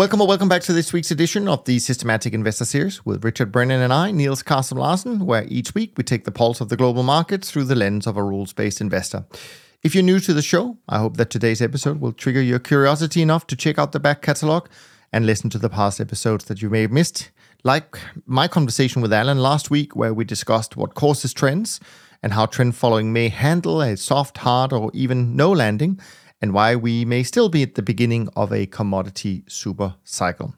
Welcome or welcome back to this week's edition of the Systematic Investor Series with Richard Brennan and I, Niels Kaastrup Larsen, where each week we take the pulse of the global markets through the lens of a rules based investor. If you're new to the show, I hope that today's episode will trigger your curiosity enough to check out the back catalog and listen to the past episodes that you may have missed. Like my conversation with Alan last week, where we discussed what causes trends and how trend following may handle a soft, hard, or even no landing and why we may still be at the beginning of a commodity super cycle.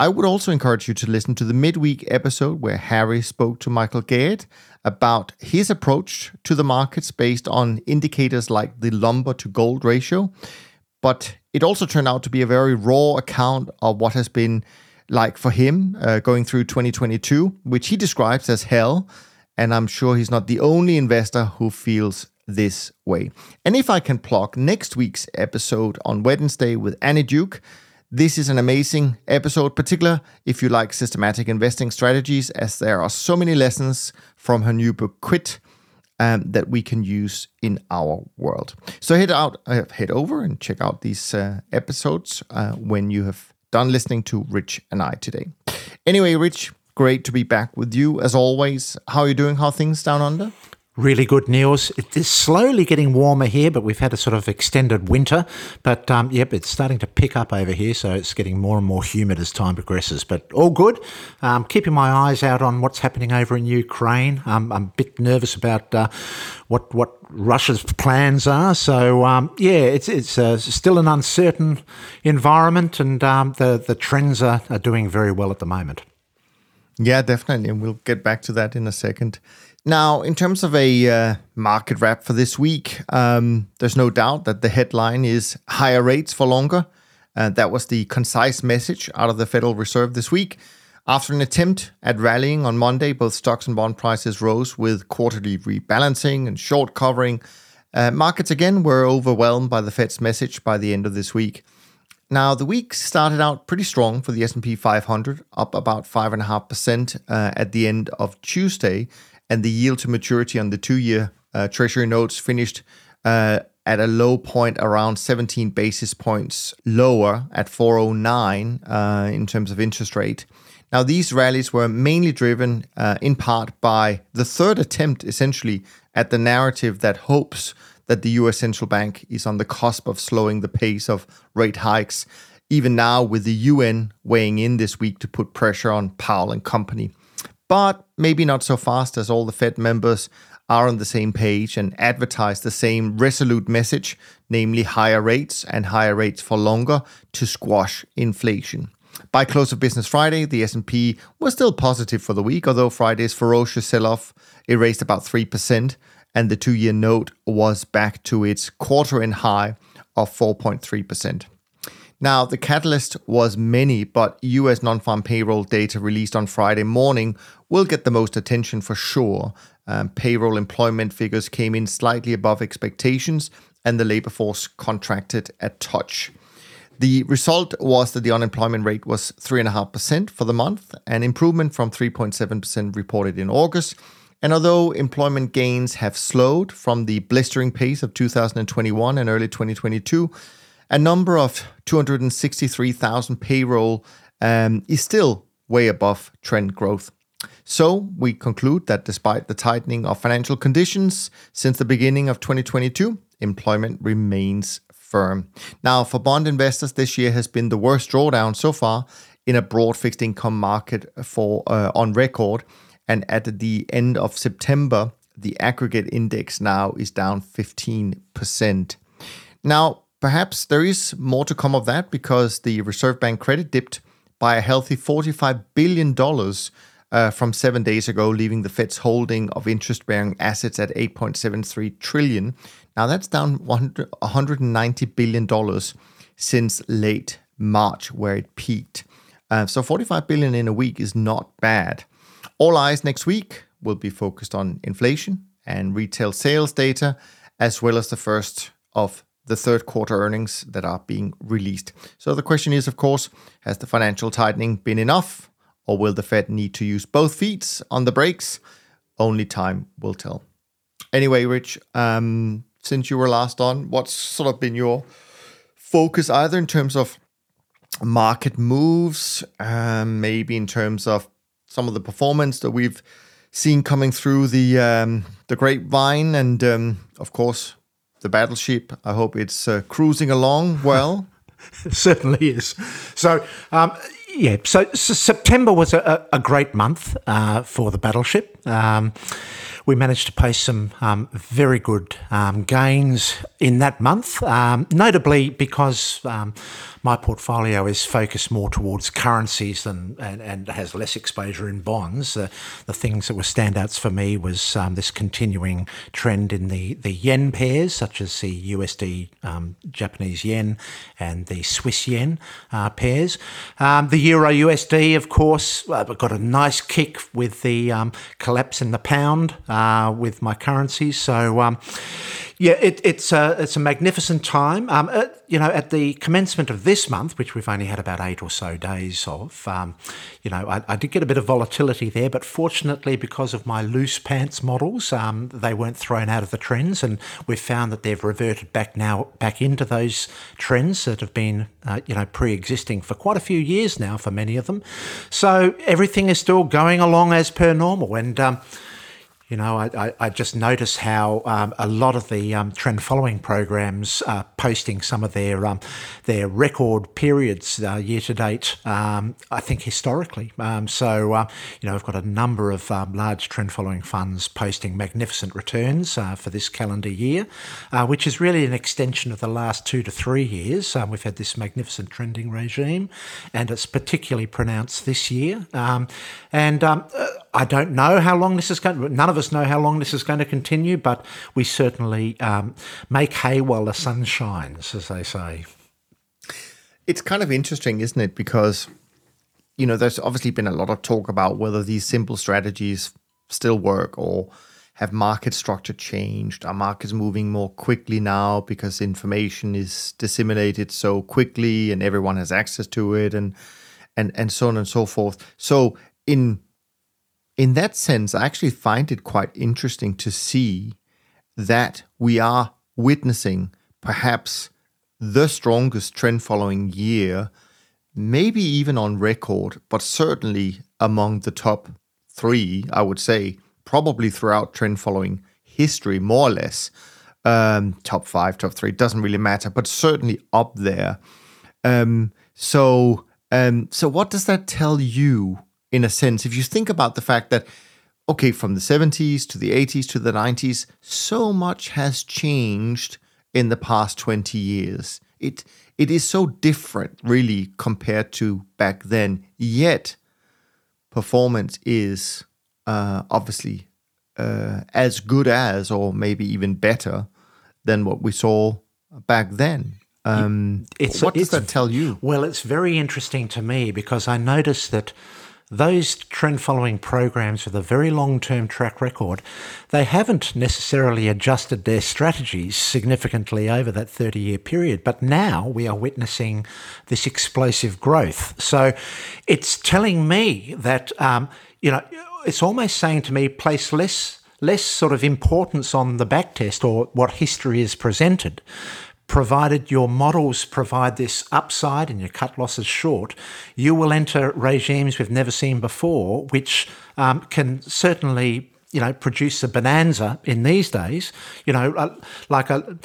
I would also encourage you to listen to the midweek episode where Harry spoke to Michael Gayed about his approach to the markets based on indicators like the lumber to gold ratio. But it also turned out to be a very raw account of what has been like for him uh, going through 2022, which he describes as hell. And I'm sure he's not the only investor who feels this way. And if I can plug next week's episode on Wednesday with Annie Duke, this is an amazing episode, particular if you like systematic investing strategies, as there are so many lessons from her new book, Quit. Um, that we can use in our world. So head out, uh, head over and check out these uh, episodes uh, when you have done listening to Rich and I today. Anyway, Rich, great to be back with you as always. How are you doing? How things down under? Really good, Niels. It is slowly getting warmer here, but we've had a sort of extended winter. But um, yep, it's starting to pick up over here, so it's getting more and more humid as time progresses. But all good. Um, keeping my eyes out on what's happening over in Ukraine. Um, I'm a bit nervous about uh, what what Russia's plans are. So um, yeah, it's it's uh, still an uncertain environment, and um, the the trends are, are doing very well at the moment. Yeah, definitely, and we'll get back to that in a second. Now, in terms of a uh, market wrap for this week, um, there's no doubt that the headline is higher rates for longer. Uh, that was the concise message out of the Federal Reserve this week. After an attempt at rallying on Monday, both stocks and bond prices rose with quarterly rebalancing and short covering. Uh, markets again were overwhelmed by the Fed's message by the end of this week. Now, the week started out pretty strong for the S&P 500, up about 5.5% uh, at the end of Tuesday, and the yield to maturity on the two year uh, Treasury notes finished uh, at a low point around 17 basis points lower at 409 uh, in terms of interest rate. Now, these rallies were mainly driven uh, in part by the third attempt, essentially, at the narrative that hopes that the US central bank is on the cusp of slowing the pace of rate hikes, even now with the UN weighing in this week to put pressure on Powell and company but maybe not so fast as all the Fed members are on the same page and advertise the same resolute message, namely higher rates and higher rates for longer to squash inflation. By close of business Friday, the S&P was still positive for the week, although Friday's ferocious sell-off erased about 3% and the 2-year note was back to its quarter-end high of 4.3%. Now, the catalyst was many, but US non farm payroll data released on Friday morning will get the most attention for sure. Um, payroll employment figures came in slightly above expectations, and the labor force contracted a touch. The result was that the unemployment rate was 3.5% for the month, an improvement from 3.7% reported in August. And although employment gains have slowed from the blistering pace of 2021 and early 2022, a number of 263,000 payroll um, is still way above trend growth. So we conclude that despite the tightening of financial conditions since the beginning of 2022, employment remains firm. Now, for bond investors, this year has been the worst drawdown so far in a broad fixed income market for uh, on record. And at the end of September, the aggregate index now is down 15%. Now, Perhaps there is more to come of that because the Reserve Bank credit dipped by a healthy $45 billion uh, from seven days ago, leaving the Fed's holding of interest bearing assets at 8.73 trillion. Now that's down $190 billion since late March, where it peaked. Uh, so 45 billion in a week is not bad. All eyes next week will be focused on inflation and retail sales data, as well as the first of the third quarter earnings that are being released. So the question is, of course, has the financial tightening been enough, or will the Fed need to use both feet on the brakes? Only time will tell. Anyway, Rich, um, since you were last on, what's sort of been your focus either in terms of market moves, um, maybe in terms of some of the performance that we've seen coming through the um, the grapevine, and um, of course the battleship. I hope it's uh, cruising along well. certainly is. So. Yeah, so, so, September was a, a great month uh, for the battleship. Um, we managed to post some um, very good um, gains in that month, um, notably because um, my portfolio is focused more towards currencies than and, and has less exposure in bonds. Uh, the things that were standouts for me was um, this continuing trend in the, the yen pairs, such as the USD Japanese yen and the Swiss yen uh, pairs. the Euro USD, of course, uh, got a nice kick with the collapse in the pound. Uh, with my currencies. So, um, yeah, it, it's a it's a magnificent time. Um, uh, you know, at the commencement of this month, which we've only had about eight or so days of, um, you know, I, I, did get a bit of volatility there, but fortunately, because of my loose pants models, um, they weren't thrown out of the trends, and we've found that they've reverted back now back into those trends that have been, uh, you know, pre-existing for quite a few years now for many of them. So everything is still going along as per normal, and um, you know, I, I, I just notice how um, a lot of the um, trend following programs are posting some of their um, their record periods uh, year to date. Um, I think historically. Um, so uh, you know, I've got a number of um, large trend following funds posting magnificent returns uh, for this calendar year, uh, which is really an extension of the last two to three years. we've had this magnificent trending regime, and it's particularly pronounced this year. and uh, I don't know how long this is going. None of us know how long this is going to continue, but we certainly um, make hay while the sun shines, as they say. It's kind of interesting, isn't it? Because you know, there's obviously been a lot of talk about whether these simple strategies still work or have market structure changed? Are markets moving more quickly now because information is disseminated so quickly and everyone has access to it and and and so on and so forth. So in in that sense, I actually find it quite interesting to see that we are witnessing perhaps the strongest trend following year, maybe even on record, but certainly among the top three, I would say, probably throughout trend following history, more or less. Um, top five, top three, doesn't really matter, but certainly up there. Um, so, um, so what does that tell you in a sense, if you think about the fact that, okay, from the 70s to the 80s to the 90s, so much has changed in the past 20 years. It it is so different, really, compared to back then. Yet, performance is uh, obviously uh, as good as, or maybe even better than what we saw back then. Um, it's, what does that tell you? Well, it's very interesting to me because I noticed that those trend following programs with a very long term track record, they haven't necessarily adjusted their strategies significantly over that 30 year period. But now we are witnessing this explosive growth. So it's telling me that, um, you know, it's almost saying to me, place less less sort of importance on the backtest or what history is presented provided your models provide this upside and your cut losses short, you will enter regimes we've never seen before, which um, can certainly you know produce a bonanza in these days. You know, uh, like a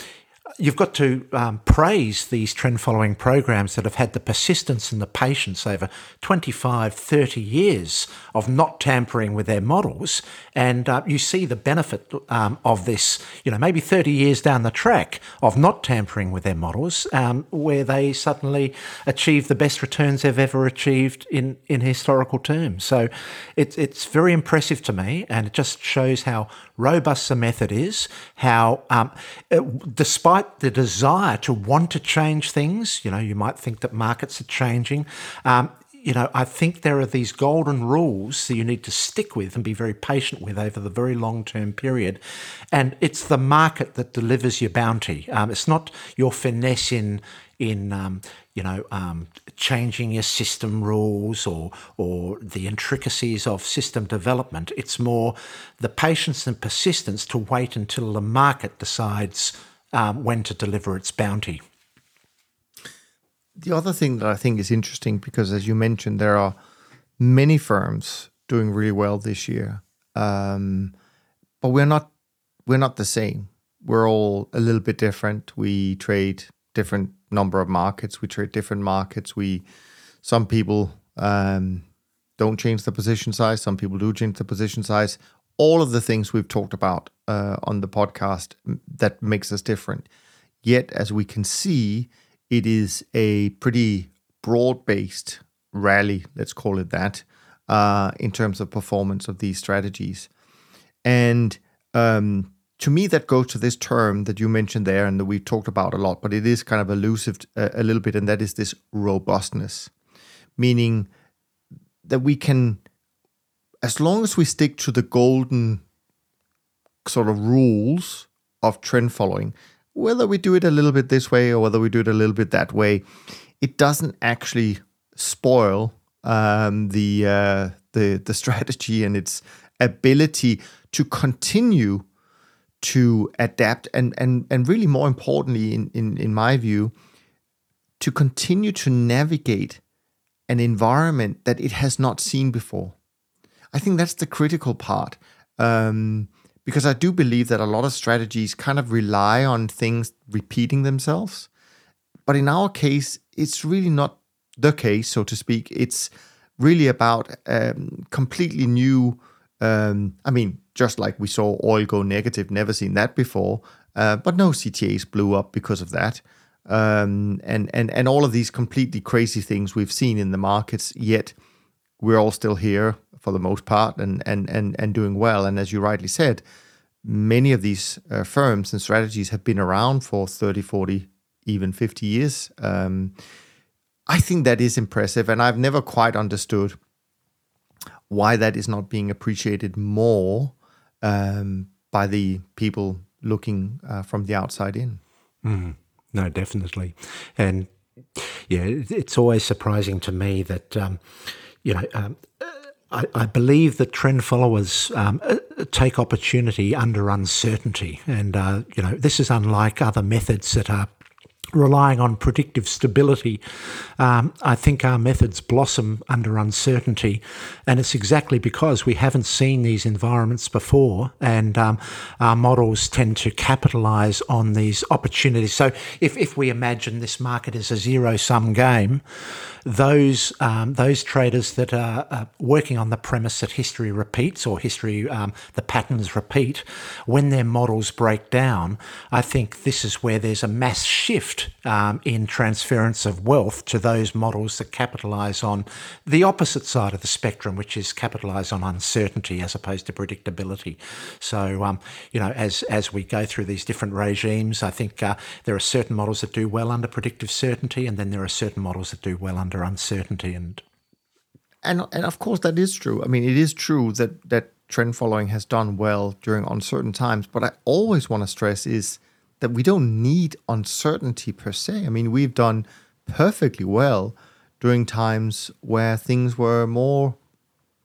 you've got to um, praise these trend following programs that have had the persistence and the patience over 25, 30 years of not tampering with their models. And uh, you see the benefit um, of this, you know, maybe 30 years down the track of not tampering with their models, um, where they suddenly achieve the best returns they've ever achieved in, in historical terms. So it, it's very impressive to me, and it just shows how robust the method is, how um, it, despite the desire to want to change things, you know, you might think that markets are changing. Um, you know, I think there are these golden rules that you need to stick with and be very patient with over the very long term period. And it's the market that delivers your bounty. Um, it's not your finesse in in um, you know um, changing your system rules or or the intricacies of system development. It's more the patience and persistence to wait until the market decides um, when to deliver its bounty. The other thing that I think is interesting because, as you mentioned, there are many firms doing really well this year, um, but we're not we're not the same. We're all a little bit different. We trade different number of markets. We trade different markets. We some people um, don't change the position size. Some people do change the position size. All of the things we've talked about uh, on the podcast that makes us different. Yet, as we can see, it is a pretty broad based rally, let's call it that, uh, in terms of performance of these strategies. And um, to me, that goes to this term that you mentioned there and that we've talked about a lot, but it is kind of elusive uh, a little bit, and that is this robustness, meaning that we can, as long as we stick to the golden sort of rules of trend following, whether we do it a little bit this way or whether we do it a little bit that way, it doesn't actually spoil um, the uh, the the strategy and its ability to continue to adapt and and and really more importantly in in, in my view to continue to navigate an environment that it has not seen before i think that's the critical part um, because I do believe that a lot of strategies kind of rely on things repeating themselves. But in our case, it's really not the case, so to speak. It's really about um, completely new. Um, I mean, just like we saw oil go negative, never seen that before. Uh, but no CTAs blew up because of that. Um, and and and all of these completely crazy things we've seen in the markets. Yet we're all still here for the most part and and and and doing well. And as you rightly said, many of these uh, firms and strategies have been around for 30, 40, even 50 years. Um, I think that is impressive, and I've never quite understood why that is not being appreciated more um, by the people looking uh, from the outside in. Mm, no, definitely, and yeah, it's always surprising to me that um, you know um, I, I believe that trend followers um, uh, take opportunity under uncertainty, and uh, you know this is unlike other methods that are relying on predictive stability. Um, I think our methods blossom under uncertainty, and it's exactly because we haven't seen these environments before, and um, our models tend to capitalize on these opportunities. So, if, if we imagine this market is a zero sum game, those um, those traders that are working on the premise that history repeats or history um, the patterns repeat, when their models break down, I think this is where there's a mass shift um, in transference of wealth to those models that capitalize on the opposite side of the spectrum, which is capitalize on uncertainty as opposed to predictability. So, um, you know, as as we go through these different regimes, I think uh, there are certain models that do well under predictive certainty, and then there are certain models that do well under under uncertainty and and and of course that is true. I mean, it is true that that trend following has done well during uncertain times. But I always want to stress is that we don't need uncertainty per se. I mean, we've done perfectly well during times where things were more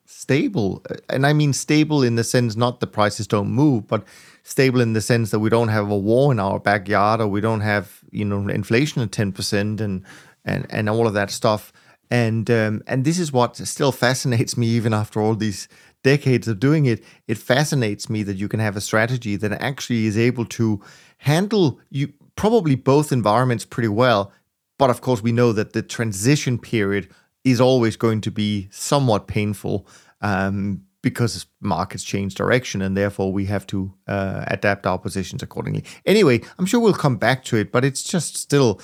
stable. And I mean stable in the sense not the prices don't move, but stable in the sense that we don't have a war in our backyard or we don't have, you know, inflation at 10% and and and all of that stuff. And um, and this is what still fascinates me even after all these decades of doing it. It fascinates me that you can have a strategy that actually is able to handle you probably both environments pretty well. But of course, we know that the transition period is always going to be somewhat painful um, because markets change direction and therefore we have to uh, adapt our positions accordingly. Anyway, I'm sure we'll come back to it, but it's just still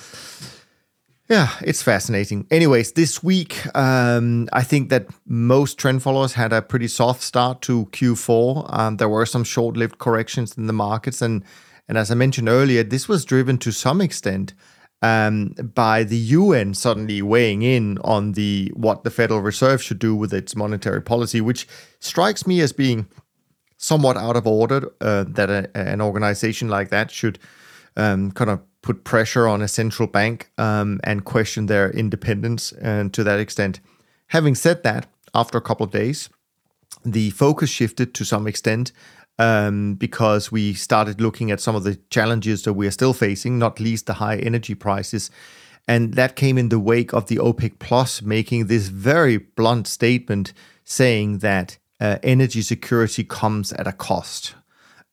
yeah, it's fascinating. Anyways, this week, um, I think that most trend followers had a pretty soft start to Q4. Um, there were some short-lived corrections in the markets, and and as I mentioned earlier, this was driven to some extent um, by the UN suddenly weighing in on the what the Federal Reserve should do with its monetary policy, which strikes me as being somewhat out of order. Uh, that a, an organization like that should um, kind of put pressure on a central bank um, and question their independence, and to that extent. Having said that, after a couple of days, the focus shifted to some extent um, because we started looking at some of the challenges that we are still facing, not least the high energy prices. And that came in the wake of the OPEC Plus making this very blunt statement saying that uh, energy security comes at a cost.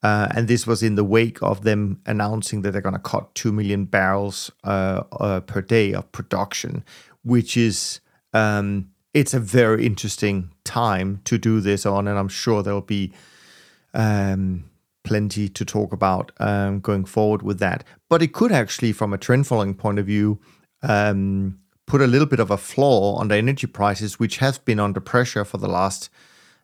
Uh, and this was in the wake of them announcing that they're going to cut 2 million barrels uh, uh, per day of production, which is um, it's a very interesting time to do this on, and I'm sure there'll be um, plenty to talk about um, going forward with that. But it could actually, from a trend following point of view, um, put a little bit of a flaw on the energy prices, which have been under pressure for the last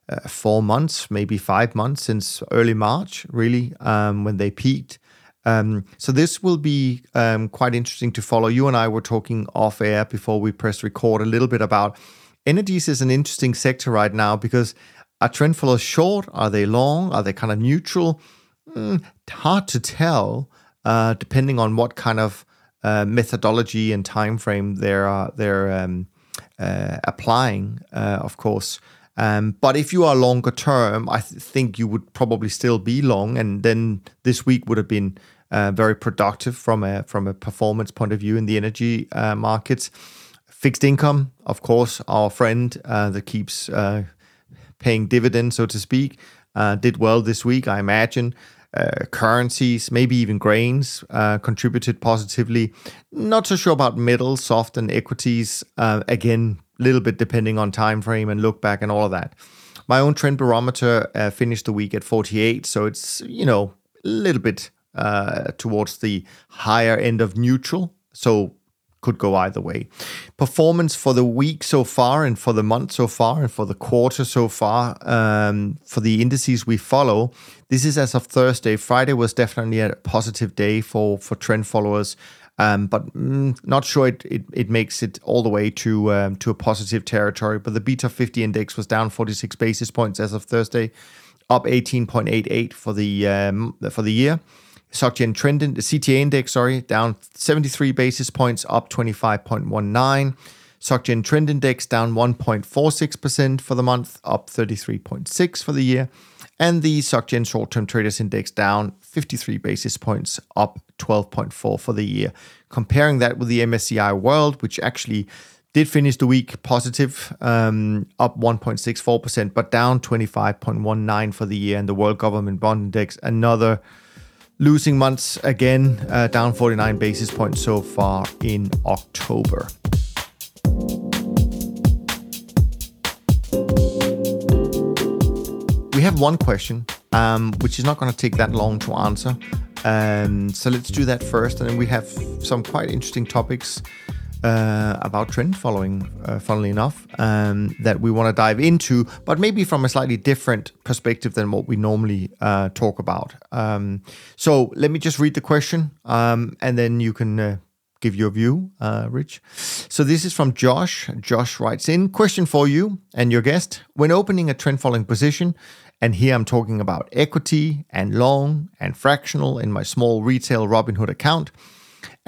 uh, four months, maybe five months since early March, really, um, when they peaked. Um, so this will be um, quite interesting to follow. You and I were talking off air before we pressed record a little bit about energies is an interesting sector right now because are trend followers short? Are they long? Are they kind of neutral? Mm, hard to tell, uh, depending on what kind of uh, methodology and time frame they're they're um, uh, applying, uh, of course. Um, but if you are longer term, I th- think you would probably still be long, and then this week would have been uh, very productive from a from a performance point of view in the energy uh, markets. Fixed income, of course, our friend uh, that keeps uh, paying dividends, so to speak, uh, did well this week, I imagine. Uh, currencies, maybe even grains, uh, contributed positively. Not so sure about metals, soft and equities. Uh, again, a little bit depending on time frame and look back and all of that. My own trend barometer uh, finished the week at 48, so it's you know a little bit uh, towards the higher end of neutral. So could go either way. Performance for the week so far, and for the month so far, and for the quarter so far, um, for the indices we follow, this is as of Thursday. Friday was definitely a positive day for for trend followers. Um, but mm, not sure it, it, it, makes it all the way to um, to a positive territory. But the BTOP50 index was down 46 basis points as of Thursday, up 18.88 for the um, for the year. SocGen trend, the CTA index, sorry, down 73 basis points, up 25.19. SocGen trend index down 1.46% for the month, up 33.6 for the year. And the SocGen short term traders index down 53 basis points, up 12.4 for the year. Comparing that with the MSCI World, which actually did finish the week positive, um, up 1.64%, but down 25.19 for the year. And the World Government Bond Index, another losing months again, uh, down 49 basis points so far in October. We have one question, um, which is not going to take that long to answer. Um, so let's do that first, and then we have some quite interesting topics uh, about trend following, uh, funnily enough, um, that we want to dive into, but maybe from a slightly different perspective than what we normally uh, talk about. Um, so let me just read the question, um, and then you can uh, give your view, uh, Rich. So this is from Josh. Josh writes in Question for you and your guest. When opening a trend following position, and here I'm talking about equity and long and fractional in my small retail Robinhood account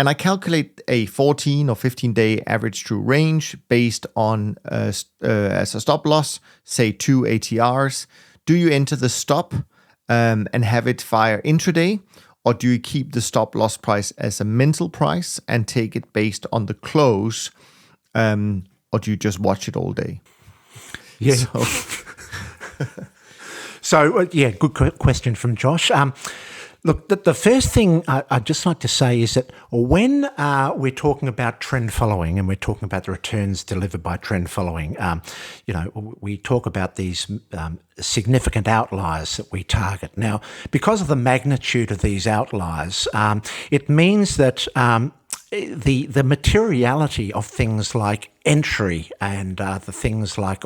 and I calculate a 14 or 15 day average true range based on uh, uh, as a stop loss, say two ATRs. Do you enter the stop um, and have it fire intraday, or do you keep the stop loss price as a mental price and take it based on the close, um, or do you just watch it all day? Yeah. So, so uh, yeah, good question from Josh. Um, Look, the, the first thing I, would just like to say is that when uh, we're talking about trend following and we're talking about the returns delivered by trend following, um, you know, we talk about these um, significant outliers that we target. Now, because of the magnitude of these outliers, um, it means that um, the the materiality of things like entry and uh, the things like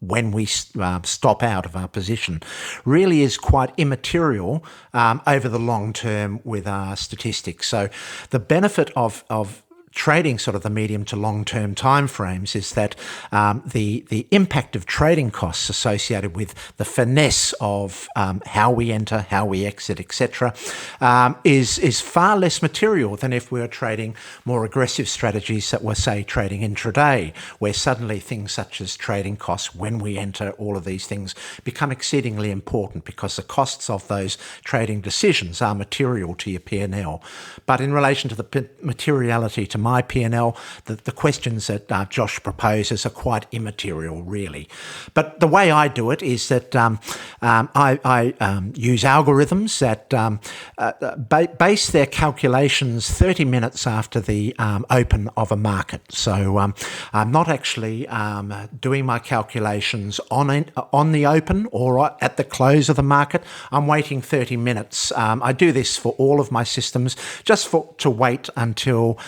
when we uh, stop out of our position really is quite immaterial um, over the long term with our statistics. So the benefit of of trading sort of the medium to long term timeframes is that um, the the impact of trading costs associated with the finesse of um, how we enter, how we exit, etc., um, is is far less material than if we were trading more aggressive strategies that were say trading intraday, where suddenly things such as trading costs when we enter, all of these things become exceedingly important because the costs of those trading decisions are material to your P&L. But in relation to the materiality to my P&L, the, the questions that uh, Josh proposes are quite immaterial, really. But the way I do it is that um, um, I, I um, use algorithms that um, uh, ba- base their calculations 30 minutes after the um, open of a market. So I'm not actually doing my calculations on, on the open or at the close of the market. I'm waiting 30 minutes. I do this for all of my systems just for to wait until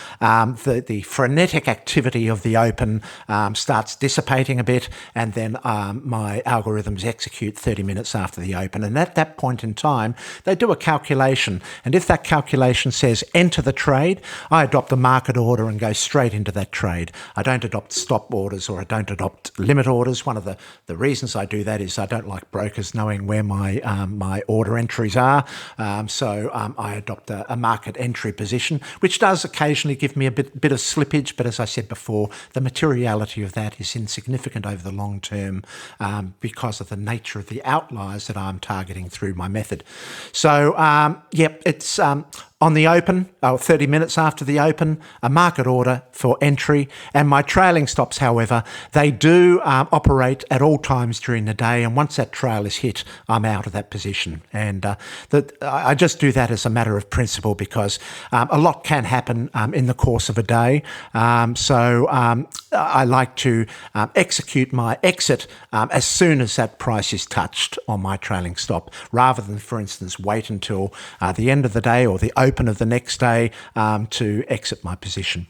um, the, the frenetic activity of the open um, starts dissipating a bit, and then um, my algorithms execute 30 minutes after the open. And at that point in time, they do a calculation. And if that calculation says enter the trade, I adopt the market order and go straight into that trade. I don't adopt stop orders or I don't adopt limit orders. One of the, the reasons I do that is I don't like brokers knowing where my um, my order entries are. Um, so um, I adopt a, a market entry position, which does occasionally give me a bit, bit of slippage. But as I said before, the materiality of that is insignificant over the long term um, because of the nature of the outliers that I'm targeting through my method. So, um, yep, it's um, on the open, oh, 30 minutes after the open, a market order for entry. And my trailing stops, however, they do um, operate at all times during the day. And once that trail is hit, I'm out of that position. And uh, that I just do that as a matter of principle because um, a lot can happen um, in the course of a day. Um, so um, I like to um, execute my exit as soon as that price is touched on my trailing stop, rather than, for instance, wait until uh, the end of the day or the open open of the next day um, to exit my position.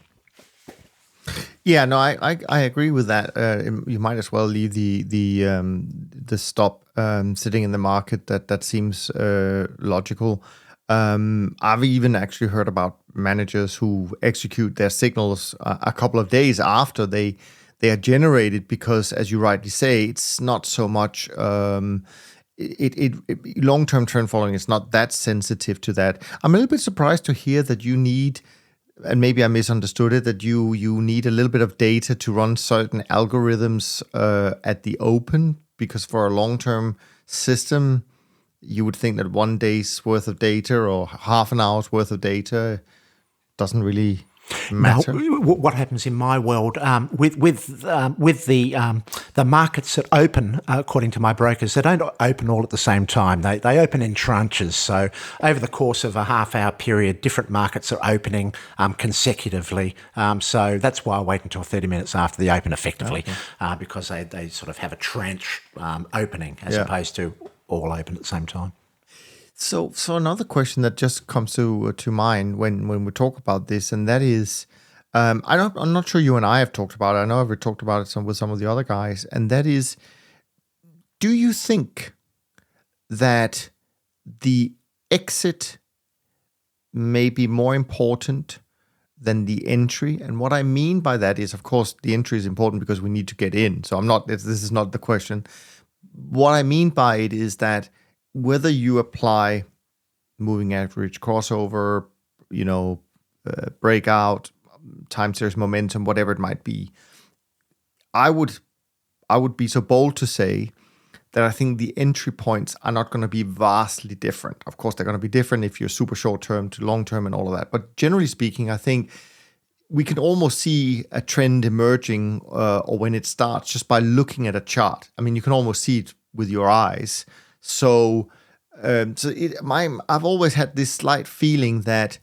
Yeah, no, I, I, I agree with that. Uh, you might as well leave the the um, the stop um, sitting in the market. That that seems uh, logical. Um, I've even actually heard about managers who execute their signals a, a couple of days after they they are generated because, as you rightly say, it's not so much. Um, it, it, it long term trend following is not that sensitive to that. I'm a little bit surprised to hear that you need, and maybe I misunderstood it, that you you need a little bit of data to run certain algorithms uh, at the open because for a long term system, you would think that one day's worth of data or half an hour's worth of data doesn't really matter? Now, what happens in my world um, with with um, with the um, the markets that open, uh, according to my brokers, they don't open all at the same time. They they open in tranches. So over the course of a half hour period, different markets are opening um, consecutively. Um, so that's why I wait until thirty minutes after the open, effectively, okay. uh, because they they sort of have a tranche um, opening as yeah. opposed to all open at the same time. So, so another question that just comes to to mind when when we talk about this, and that is, um, I don't, I'm not sure you and I have talked about it. I know I've talked about it some with some of the other guys, and that is, do you think that the exit may be more important than the entry? And what I mean by that is, of course, the entry is important because we need to get in. So I'm not. This is not the question. What I mean by it is that whether you apply moving average crossover, you know, uh, breakout, time series momentum, whatever it might be, I would I would be so bold to say that I think the entry points are not going to be vastly different. Of course, they're going to be different if you're super short term to long term and all of that. But generally speaking, I think we can almost see a trend emerging uh, or when it starts just by looking at a chart. I mean, you can almost see it with your eyes. So, um, so it, my I've always had this slight feeling that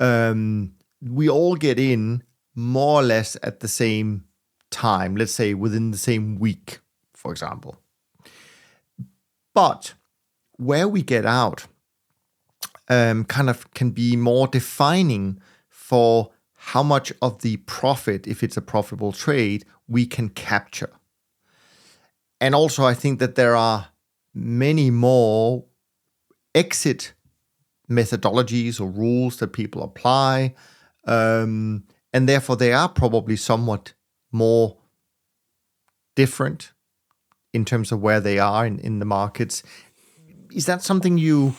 um, we all get in more or less at the same time. Let's say within the same week, for example. But where we get out um, kind of can be more defining for how much of the profit, if it's a profitable trade, we can capture. And also, I think that there are many more exit methodologies or rules that people apply. Um, and therefore they are probably somewhat more different in terms of where they are in, in the markets. Is that something you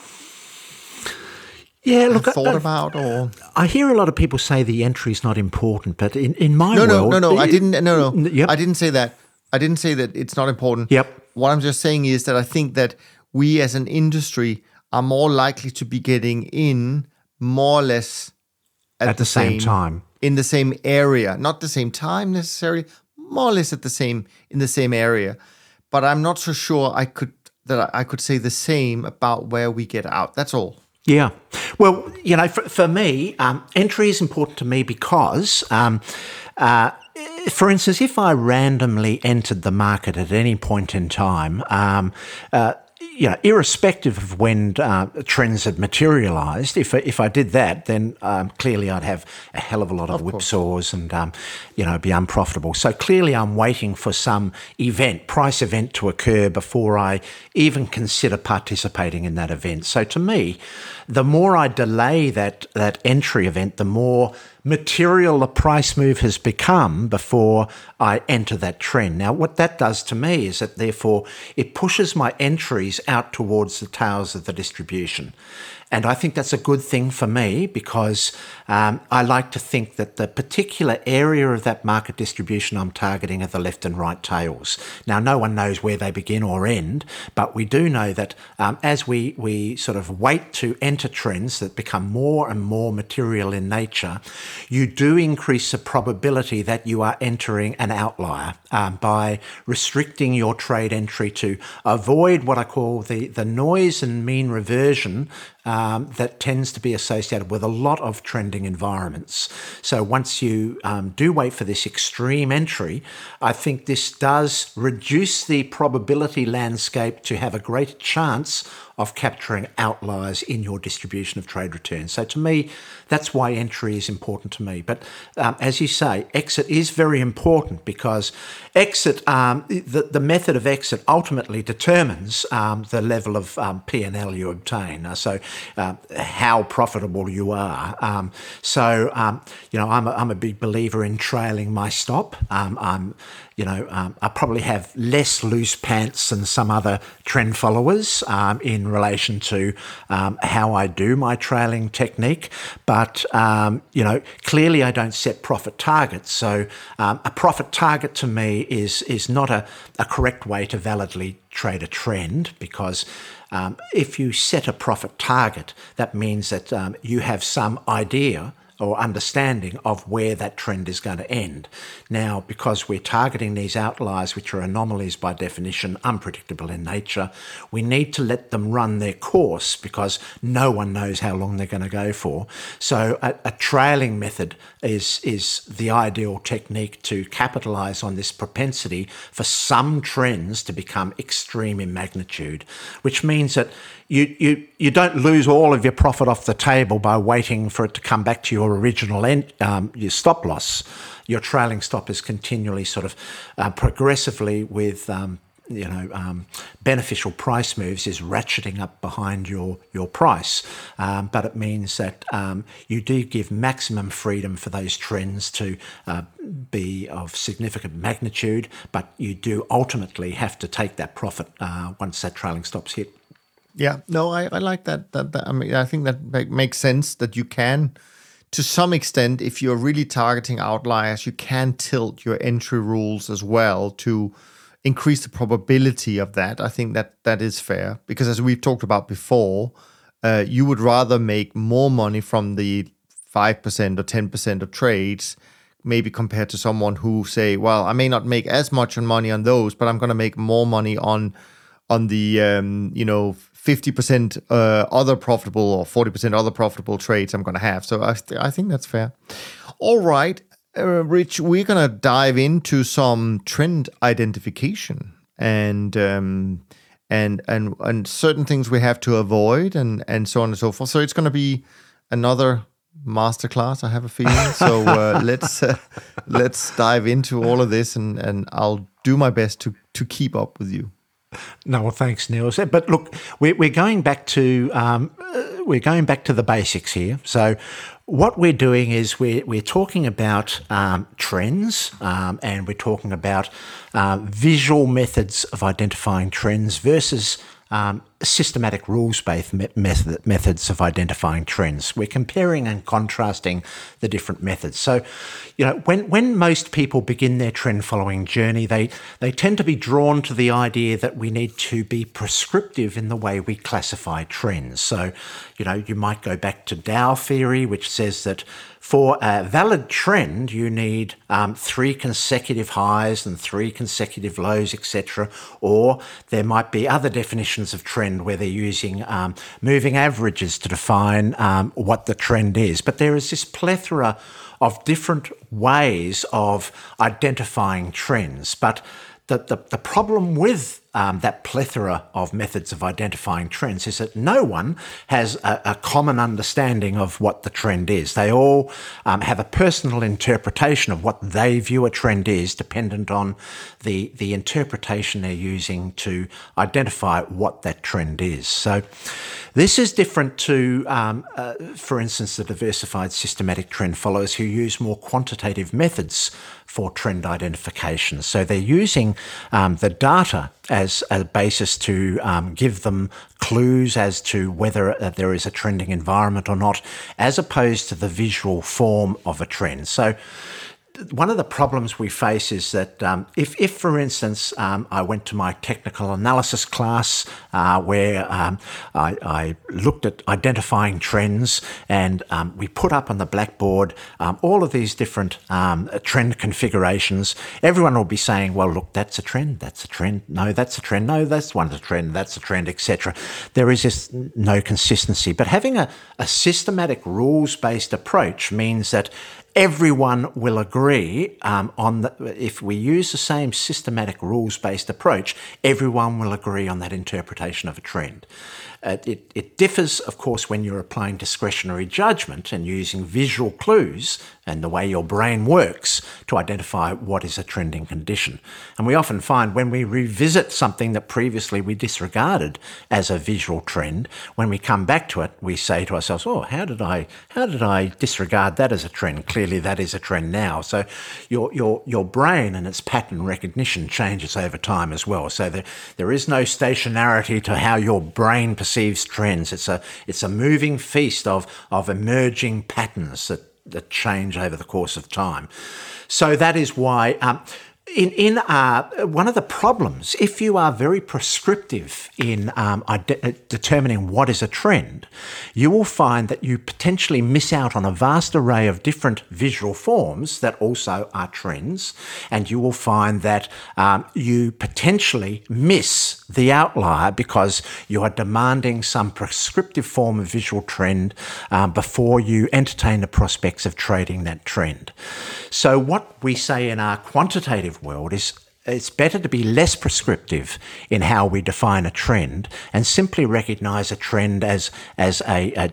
yeah, look, thought I, about or I hear a lot of people say the entry is not important, but in, in my no, world, no, no, no. I didn't. No, no. Yep. I didn't say that. I didn't say that it's not important. Yep. What I'm just saying is that I think that we as an industry are more likely to be getting in more or less at, At the same time. in the same area, not the same time necessarily, more or less at the same in the same area. But I'm not so sure I could that I I could say the same about where we get out. That's all. Yeah. Well, you know, for, for me, um, entry is important to me because, um, uh, for instance, if I randomly entered the market at any point in time, um, uh, you know, irrespective of when uh, trends had materialised, if I, if I did that, then um, clearly I'd have a hell of a lot of, whipsaws and um, you know be unprofitable. So clearly, I'm waiting for some event, price event, to occur before I even consider participating in that event. So to me, the more I delay that that entry event, the more material the price move has become before I enter that trend. Now, what that does to me is that therefore it pushes my entries out towards the tails of the distribution. And I think that's a good thing for me because um, I like to think that the particular area of that market distribution I'm targeting are the left and right tails. Now, no one knows where they begin or end, but we do know that um, as we, we sort of wait to enter trends that become more and more material in nature, you do increase the probability that you are entering an outlier um, by restricting your trade entry to avoid what I call the, the noise and mean reversion um, that tends to be associated with a lot of trending environments. So once you um, do wait for this extreme entry, I think this does reduce the probability landscape to have a greater chance of capturing outliers in your distribution of trade returns. So to me, that's why entry is important to me. But um, as you say, exit is very important because exit, um, the, the method of exit ultimately determines um, the level of um, P&L you obtain. Uh, so uh, how profitable you are. Um, so, um, you know, I'm a, I'm a big believer in trailing my stop. I'm you know, um, I probably have less loose pants than some other trend followers um, in relation to um, how I do my trailing technique. But, um, you know, clearly I don't set profit targets. So um, a profit target to me is, is not a, a correct way to validly trade a trend because um, if you set a profit target, that means that you have some idea or understanding of where that trend is going to end. Now, because we're targeting these outliers, which are anomalies by definition, unpredictable in nature, we need to let them run their course because no one knows how long they're going to go for. So, a, a trailing method is, is the ideal technique to capitalize on this propensity for some trends to become extreme in magnitude, which means that you, you, you don't lose all of your profit off the table by waiting for it to come back to your original end, um, your stop loss. Your trailing stop is continually sort of uh, progressively with um, you know um, beneficial price moves is ratcheting up behind your your price, um, but it means that um, you do give maximum freedom for those trends to uh, be of significant magnitude, but you do ultimately have to take that profit uh, once that trailing stop's hit. Yeah, no, I, I like that, that. That I mean, I think that makes sense that you can, to some extent, if you're really targeting outliers, you can tilt your entry rules as well to increase the probability of that. I think that that is fair because, as we've talked about before, uh, you would rather make more money from the five percent or ten percent of trades, maybe compared to someone who say, "Well, I may not make as much money on those, but I'm going to make more money on." on the um, you know 50% uh, other profitable or 40% other profitable trades I'm going to have. So I, th- I think that's fair. All right, uh, Rich, we're going to dive into some trend identification and um, and and and certain things we have to avoid and and so on and so forth. So it's going to be another masterclass. I have a feeling. So uh, let's uh, let's dive into all of this and and I'll do my best to to keep up with you. No, well, thanks, Neil. But look, we're, going back to um, uh, we're going back to the basics here. So, what we're doing is we're, we're talking about um, trends um, and we're talking about uh, visual methods of identifying trends versus systematic rules-based method, methods of identifying trends. We're comparing and contrasting the different methods. So, you know, when when most people begin their trend following journey, they they tend to be drawn to the idea that we need to be prescriptive in the way we classify trends. So, you know, you might go back to Dow theory, which says that for a valid trend, you need um, three consecutive highs and three consecutive lows, etc. Or there might be other definitions of trend where they're using um, moving averages to define um, what the trend is. But there is this plethora of different ways of identifying trends. But the, the, the problem with um, that plethora of methods of identifying trends is that no one has a, a common understanding of what the trend is. They all um, have a personal interpretation of what they view a trend is, dependent on the, the interpretation they're using to identify what that trend is. So, this is different to, um, uh, for instance, the diversified systematic trend followers who use more quantitative methods for trend identification. So they're using um, the data as a basis to um, give them clues as to whether uh, there is a trending environment or not, as opposed to the visual form of a trend. So one of the problems we face is that um, if, if, for instance, um, I went to my technical analysis class uh, where um, I, I, looked at identifying trends and um, we put up on the blackboard um, all of these different um, trend configurations, everyone will be saying, well, look, that's a trend, that's a trend, no, that's a trend, no, that's one of the trend, that's a trend, etc. There is just no consistency. But having a, a systematic rules based approach means that everyone will agree um, on. If we use the same systematic rules based approach, everyone will agree on that interpretation of a trend. Uh, it, it, differs, of course, when you're applying discretionary judgment and using visual clues and the way your brain works to identify what is a trending condition. And we often find when we revisit something that previously we disregarded as a visual trend, when we come back to it, we say to ourselves, "Oh, how did I how did I disregard that as a trend? Clearly, that is a trend now." So your your your brain and its pattern recognition changes over time as well. So there there is no stationarity to how your brain perceives trends. It's a it's a moving feast of of emerging patterns that that change over the course of time. So that is why. Um, in, in uh, one of the problems, if you are very prescriptive in um, ide- determining what is a trend, you will find that you potentially miss out on a vast array of different visual forms that also are trends, and you will find that um, you potentially miss the outlier because you are demanding some prescriptive form of visual trend um, before you entertain the prospects of trading that trend. So, what we say in our quantitative world is it's better to be less prescriptive in how we define a trend and simply recognize a trend as, as a, a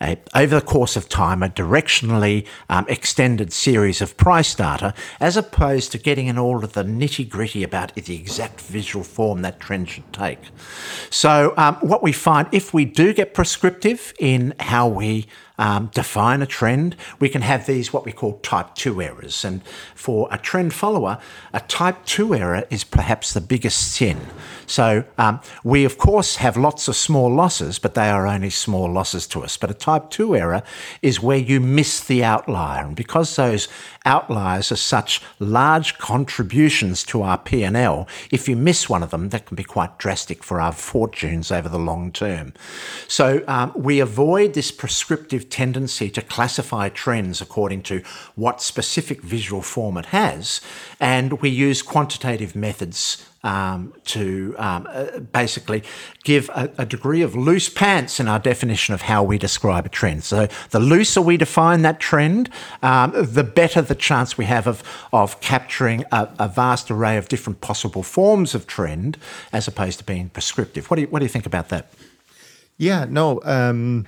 a, over the course of time, a directionally um, extended series of price data, as opposed to getting in all of the nitty gritty about the exact visual form that trend should take. So, um, what we find if we do get prescriptive in how we um, define a trend, we can have these what we call type 2 errors. And for a trend follower, a type 2 error is perhaps the biggest sin. So um, we, of course, have lots of small losses, but they are only small losses to us. But a type 2 error is where you miss the outlier. And because those outliers are such large contributions to our P&L, if you miss one of them, that can be quite drastic for our fortunes over the long term. So um, we avoid this prescriptive tendency to classify trends according to what specific visual form it has, and we use quantitative methods um, to um, uh, basically give a, a, degree of loose pants in our definition of how we describe a trend. So the looser we define that trend, um, the better the chance we have of, of capturing a, a, vast array of different possible forms of trend as opposed to being prescriptive. What do you, what do you think about that? Yeah, no. Um,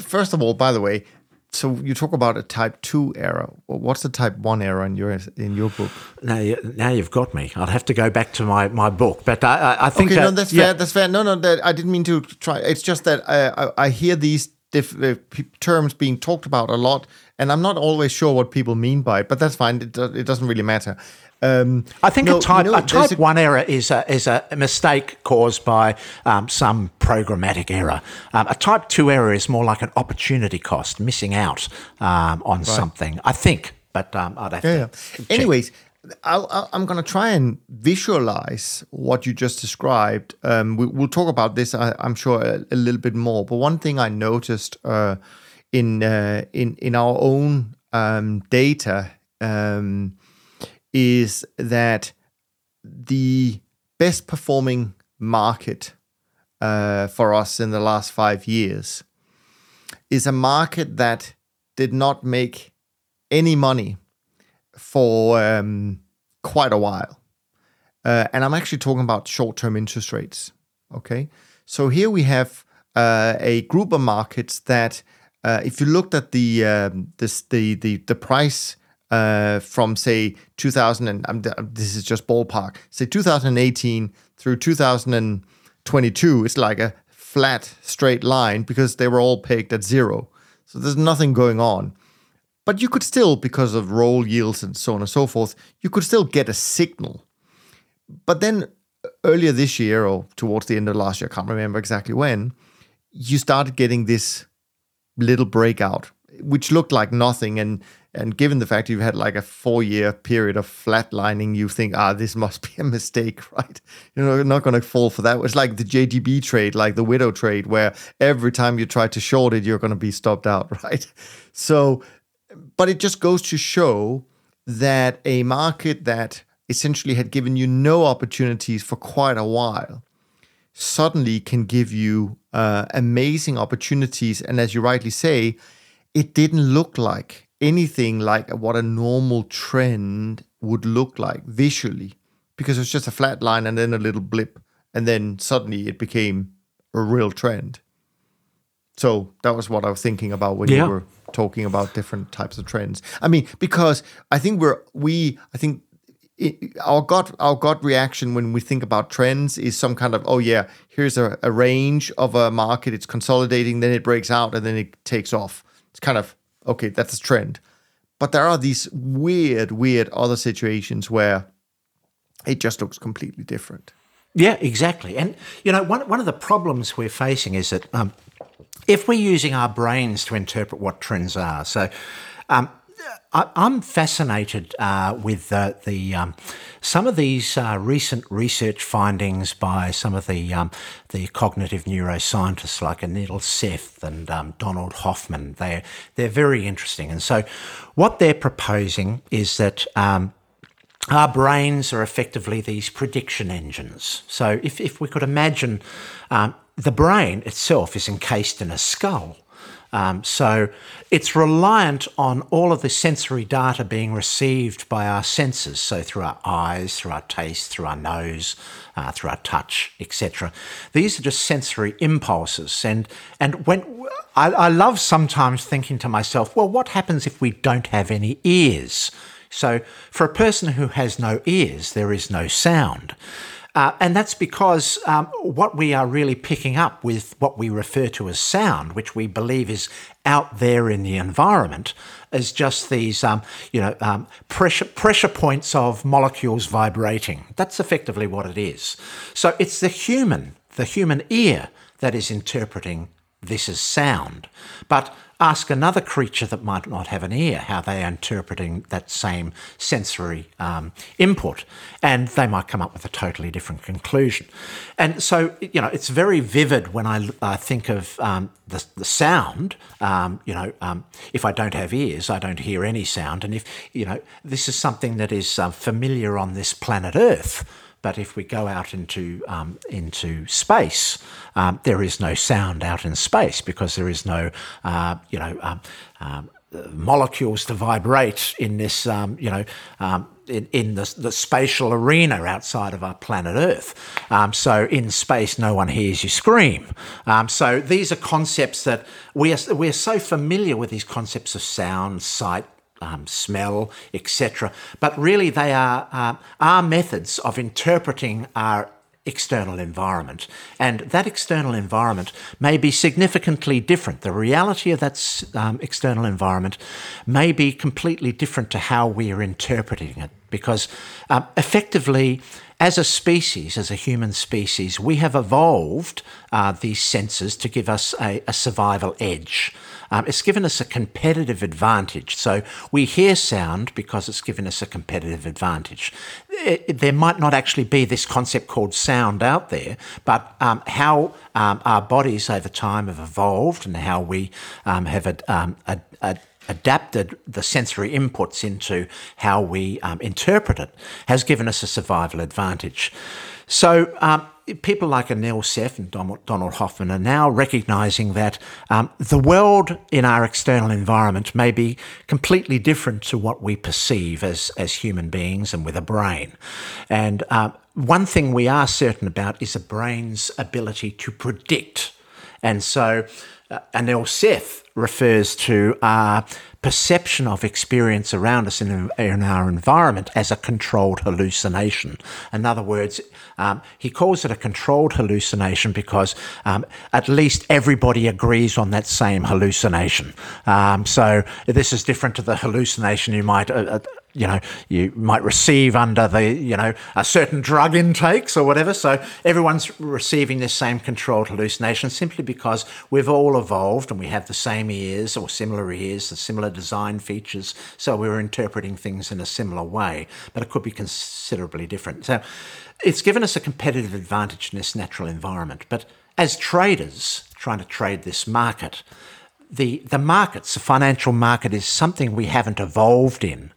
first of all, by the way, so you talk about a type two error. Well, what's the type one error in your in your book? Now, you, now you've got me. I'd have to go back to my, my book, but I, I think okay, that, no, that's yeah. fair. That's fair. No, no, that, I didn't mean to try. It's just that I, I, I hear these diff- uh, terms being talked about a lot, and I'm not always sure what people mean by it, but that's fine. It, it doesn't really matter. Um, I think no, a type, know, a type there's one error is a, is a mistake caused by um, some programmatic error. Um, a type two error is more like an opportunity cost, missing out um, on something. I think, but um, I'd have Yeah. to. yeah. Anyways, I'll, I'll, I'm going to try and visualize what you just described. Um, we, we'll talk about this, I, I'm sure, a, a little bit more. But one thing I noticed uh, in uh, in in our own um, data um, is that the best performing market uh, for us in the last five years is a market that did not make any money for um, quite a while. Uh, and I'm actually talking about short term interest rates. Okay. So here we have uh, a group of markets that, uh, if you looked at the, um, this, the, the, the price uh, from, say, 2000, and this is just ballpark, say 2018 through 2022, it's like a flat straight line because they were all pegged at zero. So there's nothing going on. But you could still, because of roll yields and so on and so forth, you could still get a signal. But then earlier this year, or towards the end of last year, I can't remember exactly when, you started getting this little breakout, which looked like nothing. And and given the fact you've had like a four year period of flatlining, you think, ah, this must be a mistake, right? You know, you're not going to fall for that. It's like the JGB trade, like the widow trade, where every time you try to short it, you're going to be stopped out, right? So, but it just goes to show that a market that essentially had given you no opportunities for quite a while suddenly can give you uh, amazing opportunities. And as you rightly say, it didn't look like anything like what a normal trend would look like visually because it was just a flat line and then a little blip. And then suddenly it became a real trend. So that was what I was thinking about when Yeah. you were talking about different types of trends. I mean, because I think we're we I think it, our gut our gut reaction when we think about trends is some kind of oh yeah here's a, a range of a market it's consolidating then it breaks out and then it takes off it's kind of okay that's a trend but there are these weird weird other situations where it just looks completely different Yeah, exactly. And you know, one one of the problems we're facing is that um, if we're using our brains to interpret what trends are, so. Um, I, I'm fascinated uh, with the um, some of these uh, recent research findings by some of the um, the cognitive neuroscientists like Anil Seth and um, Donald Hoffman. They they're very interesting, and so what they're proposing is that um, our brains are effectively these prediction engines. So if, if we could imagine um, the brain itself is encased in a skull. Um, so it's reliant on all of the sensory data being received by our senses. So through our eyes, through our taste, through our nose, uh, through our touch, etc. These are just sensory impulses. And and when I, I love sometimes thinking to myself, well, what happens if we don't have any ears? So, for a person who has no ears, there is no sound. Uh, and that's because um, what we are really picking up with what we refer to as sound, which we believe is out there in the environment, is just these, um, you know, um, pressure pressure points of molecules vibrating. That's effectively what it is. So it's the human, the human ear, that is interpreting this is sound. But ask another creature that might not have an ear how they are interpreting that same sensory um, input, and they might come up with a totally different conclusion. And so, you know, it's very vivid when I uh, think of um, the, the sound. Um, you know, um, if I don't have ears, I don't hear any sound. And if, you know, this is something that is uh, familiar on this planet Earth. But if we go out into um, into space, um, there is no sound out in space because there is no, uh, you know, um, um, molecules to vibrate in this, um, you know, um, in, in the, the spatial arena outside of our planet Earth. Um, so in space, no one hears you scream. Um, so these are concepts that we are we are so familiar with these concepts of sound, sight, um, smell, etc. But really, they are uh, our methods of interpreting our external environment. And that external environment may be significantly different. The reality of that um, external environment may be completely different to how we are interpreting it. Because um, effectively, as a species, as a human species, we have evolved uh, these senses to give us a, a survival edge. Um, it's given us a competitive advantage. So we hear sound because it's given us a competitive advantage. It, it, there might not actually be this concept called sound out there, but um, how um, our bodies over time have evolved and how we um, have ad, um, ad, ad, adapted the sensory inputs into how we interpret it has given us a survival advantage. So, um, people like Anil Seth and Donald Hoffman are now recognizing that um, the world in our external environment may be completely different to what we perceive as, as human beings and with a brain. And uh, one thing we are certain about is a brain's ability to predict. And so uh, Anil Seth refers to our perception of experience around us in, in our environment as a controlled hallucination. In other words, um, he calls it a controlled hallucination because um, at least everybody agrees on that same hallucination. Um, so this is different to the hallucination you might. Uh, uh you know, you might receive under the, you know, a certain drug intakes or whatever. So everyone's receiving this same controlled hallucination simply because we've all evolved and we have the same ears or similar ears, the similar design features. So we're interpreting things in a similar way, but it could be considerably different. So it's given us a competitive advantage in this natural environment. But as traders trying to trade this market, the, the markets, the financial market, is something we haven't evolved in.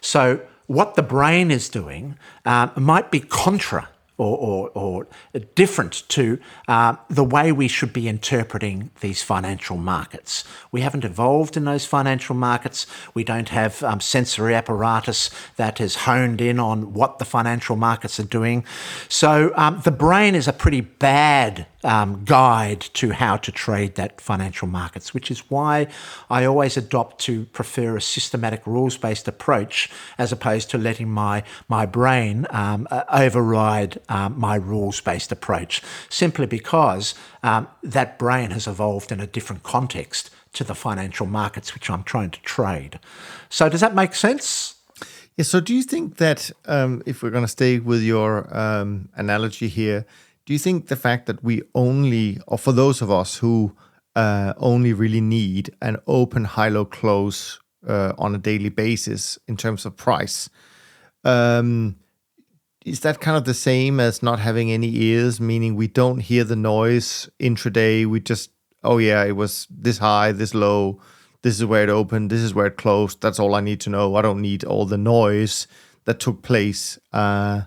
So, what the brain is doing uh, might be contra or, or, or different to uh, the way we should be interpreting these financial markets. We haven't evolved in those financial markets. We don't have um, sensory apparatus that is honed in on what the financial markets are doing. So um, the brain is a pretty bad um, guide to how to trade that financial markets, which is why I always adopt to prefer a systematic rules based approach as opposed to letting my my brain um, uh, override um, my rules based approach, simply because um, that brain has evolved in a different context to the financial markets which I'm trying to trade. So does that make sense? Yeah. So do you think that um, if we're going to stay with your um, analogy here? Do you think the fact that we only, or for those of us who uh, only really need an open high-low close uh, on a daily basis in terms of price, um, is that kind of the same as not having any ears, meaning we don't hear the noise intraday? We just, oh yeah, it was this high, this low, this is where it opened, this is where it closed. That's all I need to know. I don't need all the noise that took place. Uh,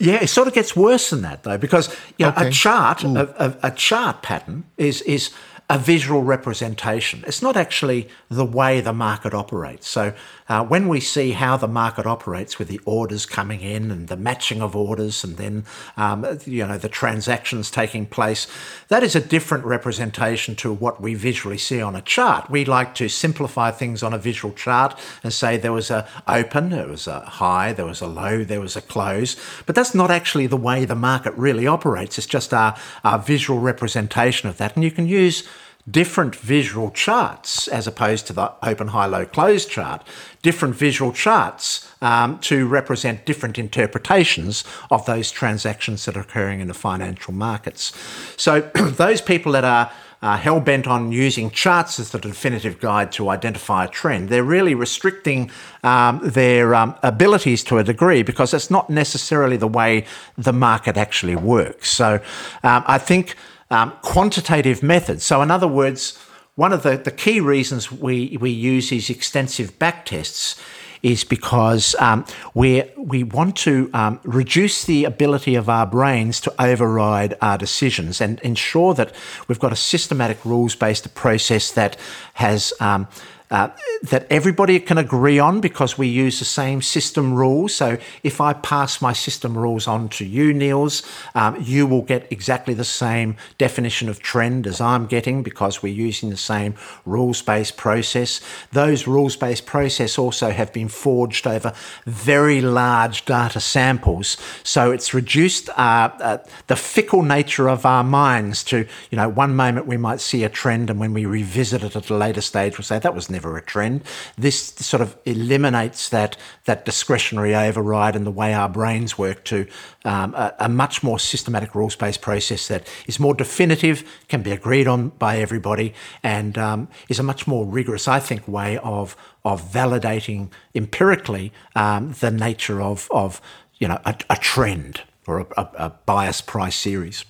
yeah, it sort of gets worse than that though, because you know okay. a chart, a, a, a, chart pattern is is a visual representation. It's not actually the way the market operates. So uh, when we see how the market operates with the orders coming in and the matching of orders and then um, you know the transactions taking place, that is a different representation to what we visually see on a chart. We like to simplify things on a visual chart and say there was a open, there was a high, there was a low, there was a close, but that's not actually the way the market really operates. It's just our, our visual representation of that, and you can use different visual charts as opposed to the open, high, low, close chart, different visual charts um, to represent different interpretations of those transactions that are occurring in the financial markets. So those people that are uh, hell bent on using charts as the definitive guide to identify a trend. They're really restricting um, their um, abilities to a degree because it's not necessarily the way the market actually works. So um, I think um, quantitative methods. So, in other words, one of the, the key reasons we, we use these extensive back tests is because um, we we want to um, reduce the ability of our brains to override our decisions and ensure that we've got a systematic rules based process that has um, uh, that everybody can agree on because we use the same system rules. So if I pass my system rules on to you, Niels, um, you will get exactly the same definition of trend as I'm getting because we're using the same rules-based process. Those rules-based process also have been forged over very large data samples, so it's reduced uh, uh, the fickle nature of our minds to you know one moment we might see a trend and when we revisit it at a later stage we'll say that was never a trend. This sort of eliminates that that discretionary override and the way our brains work to um, a, a, much more systematic rules-based process that is more definitive, can be agreed on by everybody, and um, is a much more rigorous, I think, way of of validating empirically um, the nature of of you know a, a trend or a, a bias price series.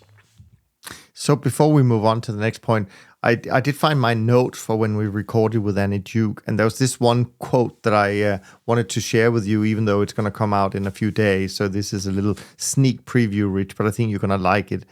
So before we move on to the next point, I, I did find my note for when we recorded with Annie Duke, and there was this one quote that I uh, wanted to share with you, even though it's going to come out in a few days. So this is a little sneak preview, Rich, but I think you're going to like it.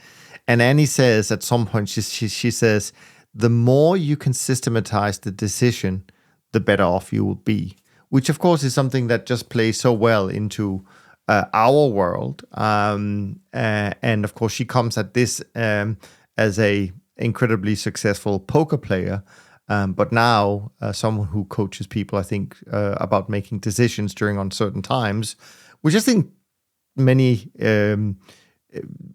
And Annie says at some point, she, she, she says, the more you can systematize the decision, the better off you will be, which of course is something that just plays so well into uh, our world. Um, uh, and of course, she comes at this um, as a incredibly successful poker player, um, but now uh, someone who coaches people, I think, uh, about making decisions during uncertain times, which I think many um,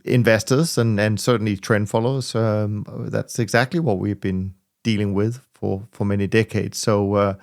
investors and, and certainly trend followers, um, that's exactly what we've been dealing with for, for many decades. So, uh,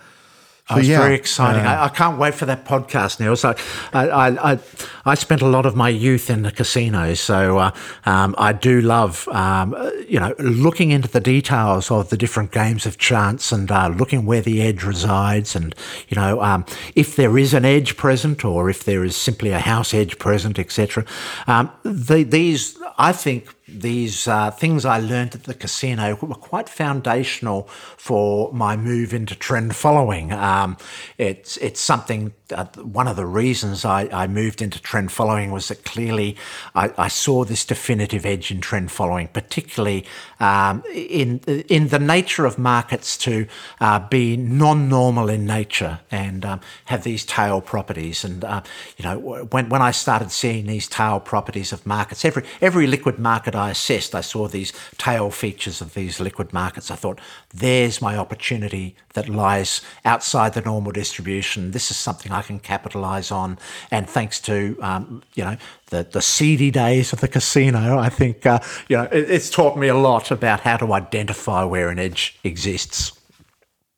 so, it's yeah, very exciting. Uh, I, I, can't wait for that podcast now. So, I, I, I, I, spent a lot of my youth in the casinos, so uh, um, I do love, um, you know, looking into the details of the different games of chance and uh, looking where the edge resides, and you know, um, if there is an edge present or if there is simply a house edge present, etc. Um, the, these, I think, these uh, things I learned at the casino were quite foundational for my move into trend following. Um, it's it's something. Uh, one of the reasons I, I, moved into trend following was that clearly I, I saw this definitive edge in trend following, particularly um, in in the nature of markets to uh, be non-normal in nature and um, have these tail properties. And uh, you know, when when I started seeing these tail properties of markets, every every liquid market assessed, I saw these tail features of these liquid markets. I thought, there's my opportunity that lies outside the normal distribution. This is something I can capitalize on. And thanks to, um, you know, the, the seedy days of the casino, I think, uh, you know, it, it's taught me a lot about how to identify where an edge exists.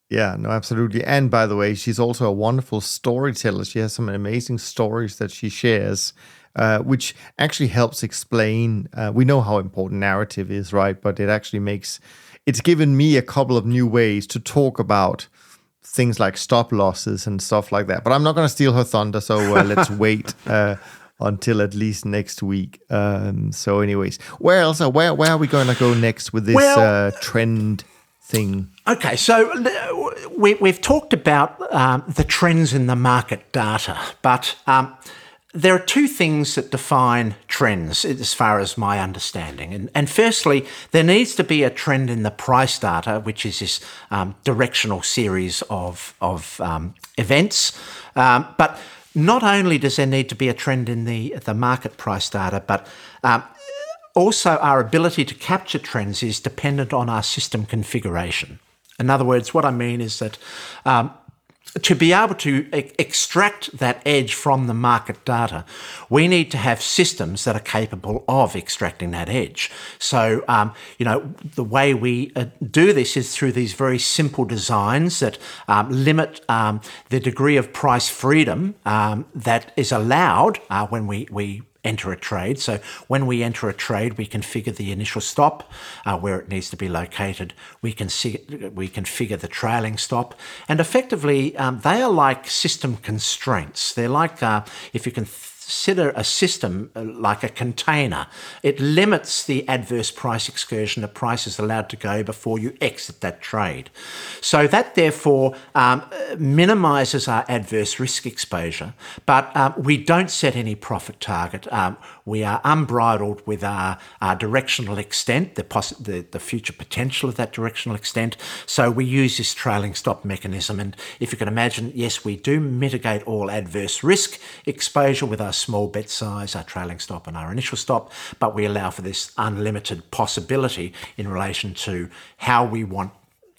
Yeah, no, absolutely. And by the way, she's also a wonderful storyteller. She has some amazing stories that she shares uh, which actually helps explain. Uh, we know how important narrative is, right? But it actually makes it's given me a couple of new ways to talk about things like stop losses and stuff like that. But I'm not going to steal her thunder, so uh, let's wait uh, until at least next week. Um, so, anyways, where else? Are, where where are we going to go next with this well, uh, trend? Thing. Okay, so we, we've talked about um, the trends in the market data, but um, there are two things that define trends, as far as my understanding. And, and, firstly, there needs to be a trend in the price data, which is this um, directional series of, of um, events. Um, but not only does there need to be a trend in the, the market price data, but um, also our ability to capture trends is dependent on our system configuration. In other words, what I mean is that um, to be able to e- extract that edge from the market data, we need to have systems that are capable of extracting that edge. So, um, you know, the way we uh, do this is through these very simple designs that um, limit um, the degree of price freedom um, that is allowed uh, when we, we enter a trade. So when we enter a trade, we configure the initial stop uh, where it needs to be located. We can see we configure the trailing stop, and effectively um, they are like system constraints. They're like uh, if you can. Th- consider a system uh, like a container. It limits the adverse price excursion the price is allowed to go before you exit that trade. So that therefore um, minimises our adverse risk exposure, but um, we don't set any profit target. Um, we are unbridled with our, our directional extent, the, poss- the, the future potential of that directional extent. So we use this trailing stop mechanism. And if you can imagine, yes, we do mitigate all adverse risk exposure with our small bet size, our trailing stop, and our initial stop, but we allow for this unlimited possibility in relation to how we want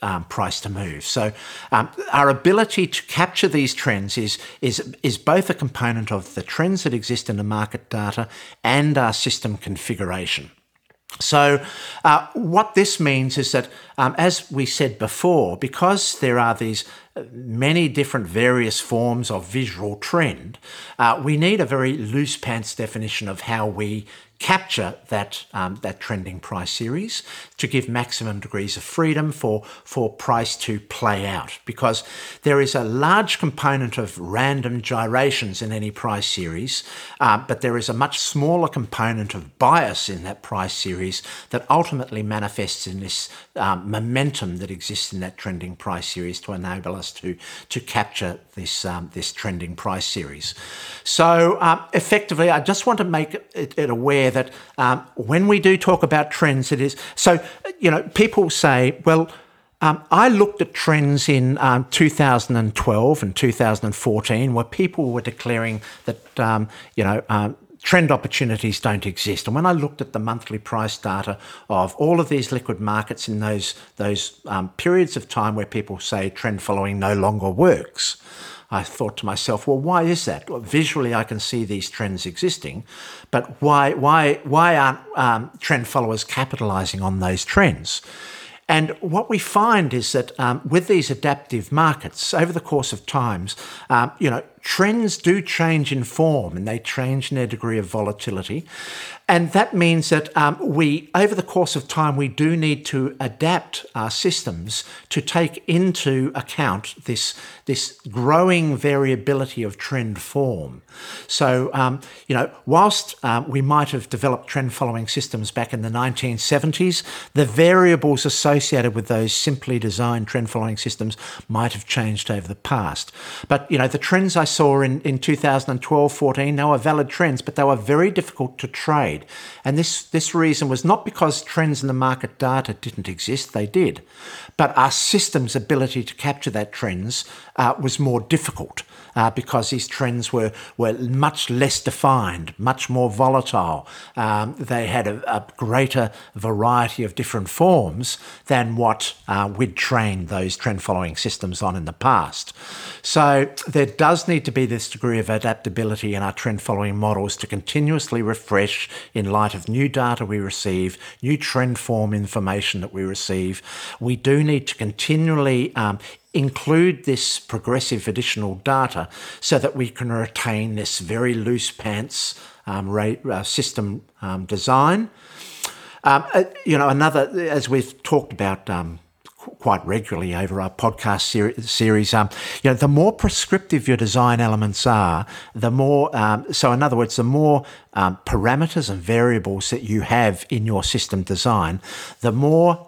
um, price to move. So um, our ability to capture these trends is, is, is both a component of the trends that exist in the market data and our system configuration. So, uh, what this means is that, um, as we said before, because there are these many different various forms of visual trend, uh, we need a very loose pants definition of how we capture that um, that trending price series to give maximum degrees of freedom for for price to play out. Because there is a large component of random gyrations in any price series uh, but there is a much smaller component of bias in that price series that ultimately manifests in this um, momentum that exists in that trending price series to enable us to to capture this um, this trending price series. So um, effectively I just want to make it, it aware that um, when we do talk about trends, it is so, you know, people say, well, um, I looked at trends in um, 2012 and 2014 where people were declaring that, um, you know, um, trend opportunities don't exist. And when I looked at the monthly price data of all of these liquid markets in those, those um, periods of time where people say trend following no longer works, I thought to myself, well, why is that? Well, visually, I can see these trends existing, but why, why, why aren't um, trend followers capitalizing on those trends? And what we find is that um, with these adaptive markets, over the course of times, um, you know, trends do change in form and they change in their degree of volatility. And that means that um, we, over the course of time, we do need to adapt our systems to take into account this, this growing variability of trend form. So, um, you know, whilst um, we might have developed trend following systems back in the 1970s, the variables associated with those simply designed trend following systems might have changed over the past. But, you know, the trends I saw in, in 2012 14, they were valid trends, but they were very difficult to trade. And this, this reason was not because trends in the market data didn't exist, they did, but our system's ability to capture that trends uh, was more difficult uh, because these trends were, were much less defined, much more volatile. Um, they had a, a, greater variety of different forms than what uh, we'd trained those trend following systems on in the past. So there does need to be this degree of adaptability in our trend following models to continuously refresh in light of new data we receive, new trend form information that we receive. We do need to continually um, include this progressive additional data so that we can retain this very loose pants um, rate, uh, system um, design. Um, uh, you know, another, as we've talked about um, quite regularly over our podcast ser- series, um, you know, the more prescriptive your design elements are, the more, um, so in other words, the more parameters and variables that you have in your system design, the more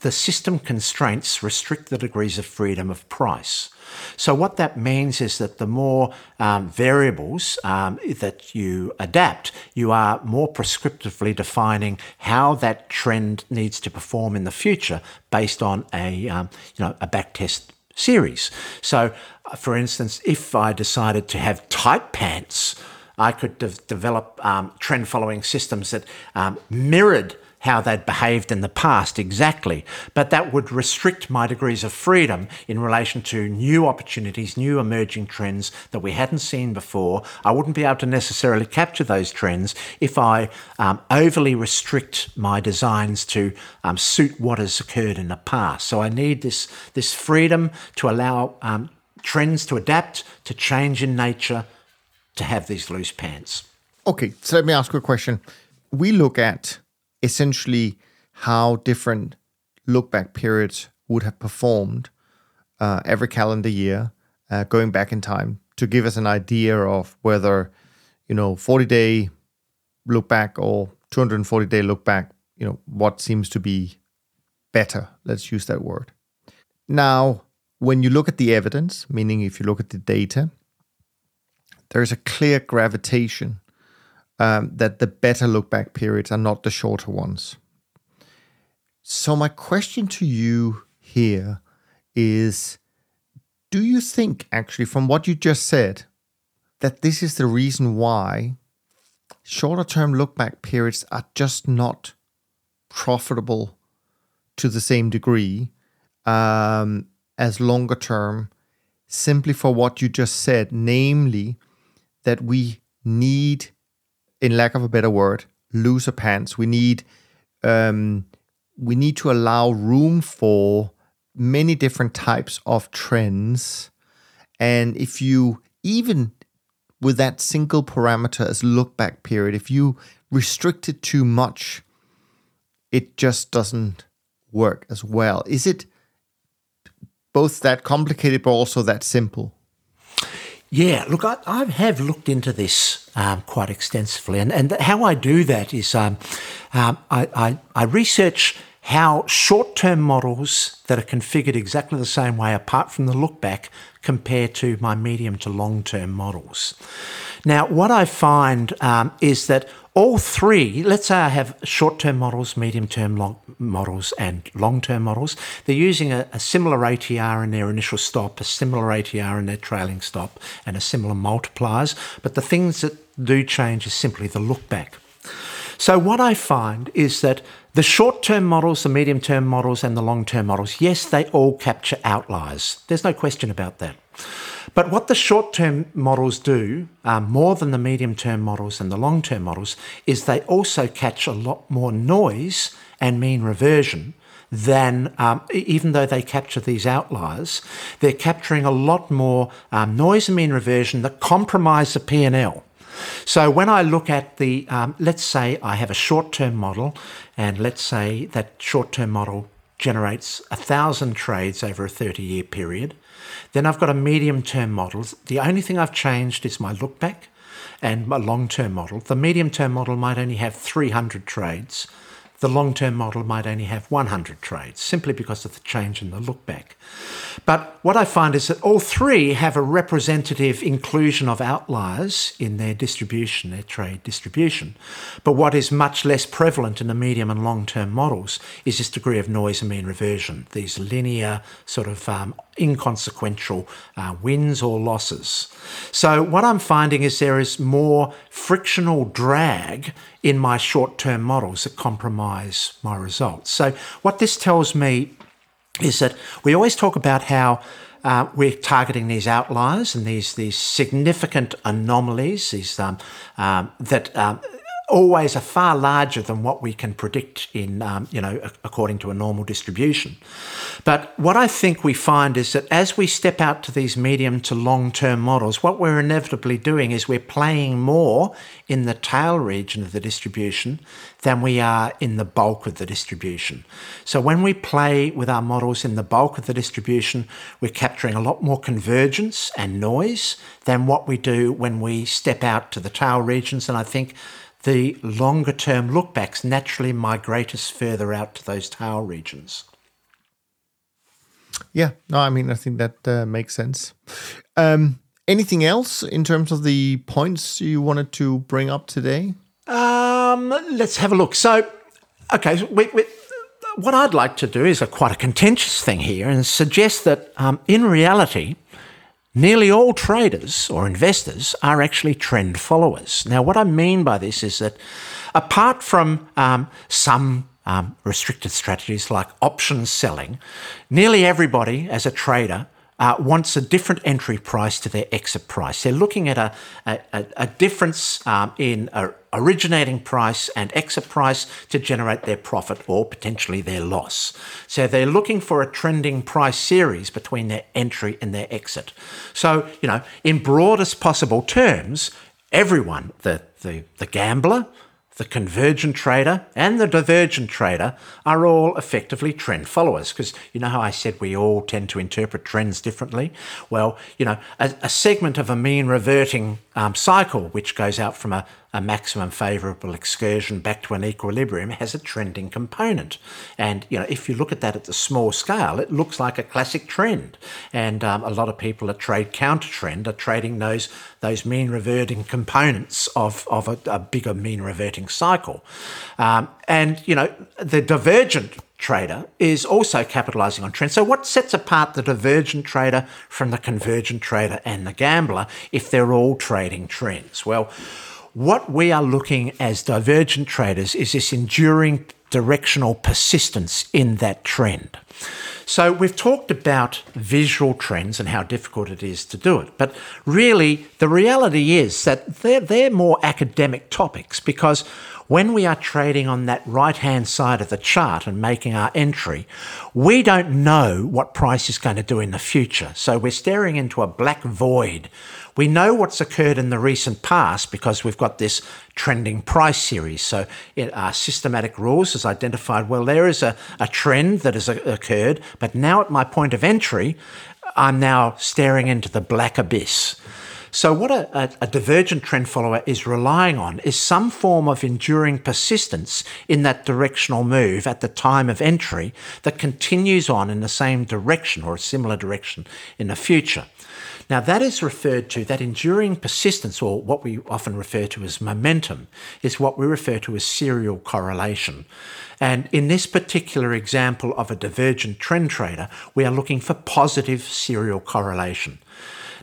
the system constraints restrict the degrees of freedom of price. So, what that means is that the more um, variables um, that you adapt, you are more prescriptively defining how that trend needs to perform in the future based on a, um, you know, a backtest series. So, uh, for instance, if I decided to have tight pants, I could de- develop um, trend following systems that um, mirrored how they'd behaved in the past exactly, but that would restrict my degrees of freedom in relation to new opportunities, new emerging trends that we hadn't seen before. I wouldn't be able to necessarily capture those trends if I um, overly restrict my designs to um, suit what has occurred in the past. So I need this, this freedom to allow um, trends to adapt, to change in nature, to have these loose pants. Okay, so let me ask you a question. We look at essentially how different look back periods would have performed uh, every calendar year, uh, going back in time to give us an idea of whether you know, 40 day look back or 240 day look back, you know, what seems to be better? Let's use that word. Now, when you look at the evidence, meaning if you look at the data, there's a clear gravitation um, that the better look back periods are not the shorter ones. So, my question to you here is Do you think, actually, from what you just said, that this is the reason why shorter term look back periods are just not profitable to the same degree um, as longer term, simply for what you just said, namely that we need, in lack of a better word, looser pants. We need um, we need to allow room for many different types of trends, and if you even with that single parameter as look back period, if you restrict it too much, it just doesn't work as well. Is it both that complicated but also that simple? Yeah, look, I, I have looked into this um, quite extensively, and, and how I do that is um, um, I, I, I research how short term models that are configured exactly the same way, apart from the look back, compare to my medium to long term models. Now, what I find um, is that all three, let's say I have short term models, medium term models, and long term models, they're using a, a, similar ATR in their initial stop, a similar ATR in their trailing stop, and a similar multipliers. But the things that do change is simply the look back. So, what I find is that the short term models, the medium term models, and the long term models, yes, they all capture outliers. There's no question about that. But what the short term models do, um, more than the medium term models and the long term models, is they also catch a lot more noise and mean reversion than um, even though they capture these outliers, they're capturing a lot more um, noise and mean reversion that compromise the P&L. So when I look at the, um, let's say I have a short term model, and let's say that short term model generates a thousand trades over a 30 year period. Then I've got a medium term model. The only thing I've changed is my look back and my long term model. The medium term model might only have 300 trades the long term model might only have 100 trades simply because of the change in the look back. But what I find is that all three have a representative inclusion of outliers in their distribution, their trade distribution. But what is much less prevalent in the medium and long term models is this degree of noise and mean reversion, these linear, sort of um, inconsequential uh, wins or losses. So, what I'm finding is there is more frictional drag in my short term models that compromise my results. So, what this tells me is that we always talk about how uh, we're targeting these outliers and these these significant anomalies, these um, um, that um, always are far larger than what we can predict in, um, you know, according to a normal distribution. But what I think we find is that as we step out to these medium to long term models, what we're inevitably doing is we're playing more in the tail region of the distribution than we are in the bulk of the distribution. So when we play with our models in the bulk of the distribution, we're capturing a lot more convergence and noise than what we do when we step out to the tail regions. And I think the longer term lookbacks naturally migrate us further out to those tail regions. Yeah, no, I mean, I think that uh, makes sense. Um, anything else in terms of the points you wanted to bring up today? Um, let's have a look. So, okay, we, we, what I'd like to do is a quite a contentious thing here and suggest that um, in reality, Nearly all traders or investors are actually trend followers. Now, what I mean by this is that apart from um, some um, restricted strategies like options selling, nearly everybody as a trader uh, wants a different entry price to their exit price. They're looking at a, a, a difference um, in originating price and exit price to generate their profit or potentially their loss. So they're looking for a trending price series between their entry and their exit. So, you know, in broadest possible terms, everyone, the, the, the gambler, the convergent trader and the divergent trader are all effectively trend followers because you know how I said we all tend to interpret trends differently? Well, you know, a, a segment of a mean reverting um, cycle, which goes out from a, a maximum favourable excursion back to an equilibrium, has a trending component. And you know, if you look at that at the small scale, it looks like a classic trend. And um, a lot of people that trade counter trend are trading those those mean reverting components of of a, a bigger mean reverting cycle. Um, and you know, the divergent trader is also capitalizing on trends. So, what sets apart the divergent trader from the convergent trader and the gambler if they're all trading trends? Well, what we are looking as divergent traders is this enduring directional persistence in that trend. So, we've talked about visual trends and how difficult it is to do it. But really, the reality is that they're, they're more academic topics because when we are trading on that right hand side of the chart and making our entry, we don't know what price is going to do in the future. So we're staring into a black void. We know what's occurred in the recent past because we've got this trending price series. So our uh, systematic rules has identified, well, there is a, a trend that has occurred, but now at my point of entry, I'm now staring into the black abyss. So, what a, a, divergent trend follower is relying on is some form of enduring persistence in that directional move at the time of entry that continues on in the same direction or a similar direction in the future. Now, that is referred to, that enduring persistence, or what we often refer to as momentum, is what we refer to as serial correlation. And in this particular example of a divergent trend trader, we are looking for positive serial correlation.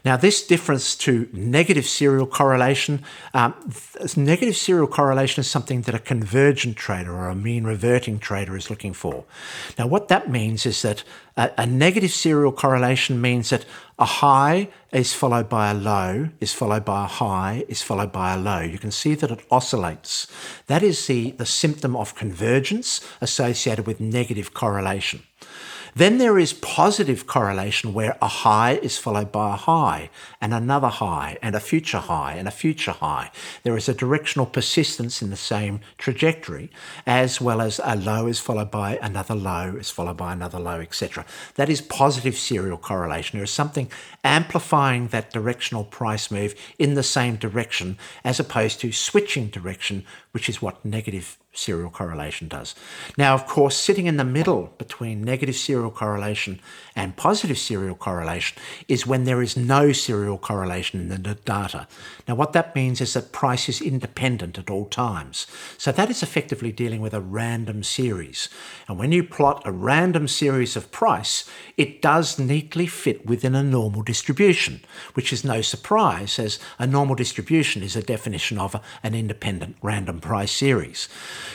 Now, this difference to negative serial correlation, um, negative serial correlation is something that a convergent trader or a mean reverting trader is looking for. Now, what that means is that a, a negative serial correlation means that a high is followed by a low, is followed by a high, is followed by a low. You can see that it oscillates. That is the, the symptom of convergence associated with negative correlation. Then there is positive correlation where a high is followed by a high and another high and a future high and a future high. There is a directional persistence in the same trajectory as well as a low is followed by another low is followed by another low, etc. That is positive serial correlation. There is something amplifying that directional price move in the same direction as opposed to switching direction, which is what negative serial correlation does. Now, of course, sitting in the middle between negative serial correlation and positive serial correlation is when there is no serial correlation in the data. Now, what that means is that price is independent at all times. So that is effectively dealing with a random series. And when you plot a random series of price, it does neatly fit within a normal distribution, which is no surprise as a normal distribution is a definition of an independent random price series.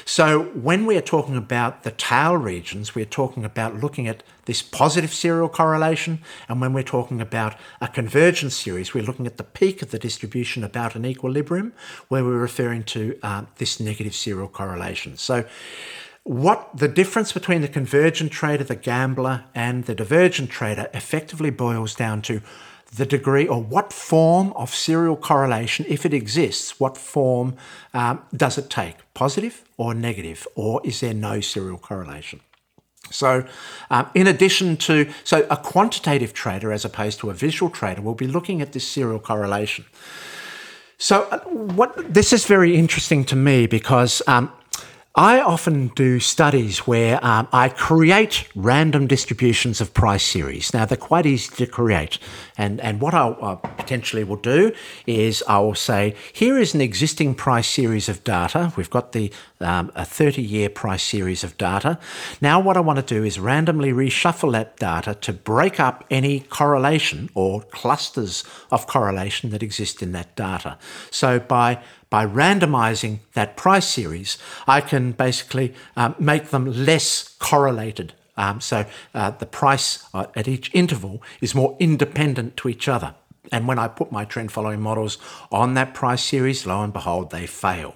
So when we are talking about the tail regions, we're talking about looking at this positive serial correlation. And when we're talking about a convergence series, we're looking at the peak of the distribution about an equilibrium, where we're referring to uh, this negative serial correlation. So what the difference between the convergent trader, the gambler, and the divergent trader effectively boils down to the degree or what form of serial correlation, if it exists, what form um, does it take? Positive or negative? Or is there no serial correlation? So, um, in addition to, so a quantitative trader as opposed to a visual trader will be looking at this serial correlation. So, uh, what this is very interesting to me because um, I often do studies where um, I create random distributions of price series. Now, they're quite easy to create. And, and what I potentially will do is I will say, here is an existing price series of data. We've got the um, a 30 year price series of data. Now, what I want to do is randomly reshuffle that data to break up any correlation or clusters of correlation that exist in that data. So, by by randomizing that price series, I can basically um, make them less correlated. Um, so uh, the price uh, at each interval is more independent to each other. And when I put my trend following models on that price series, lo and behold, they fail.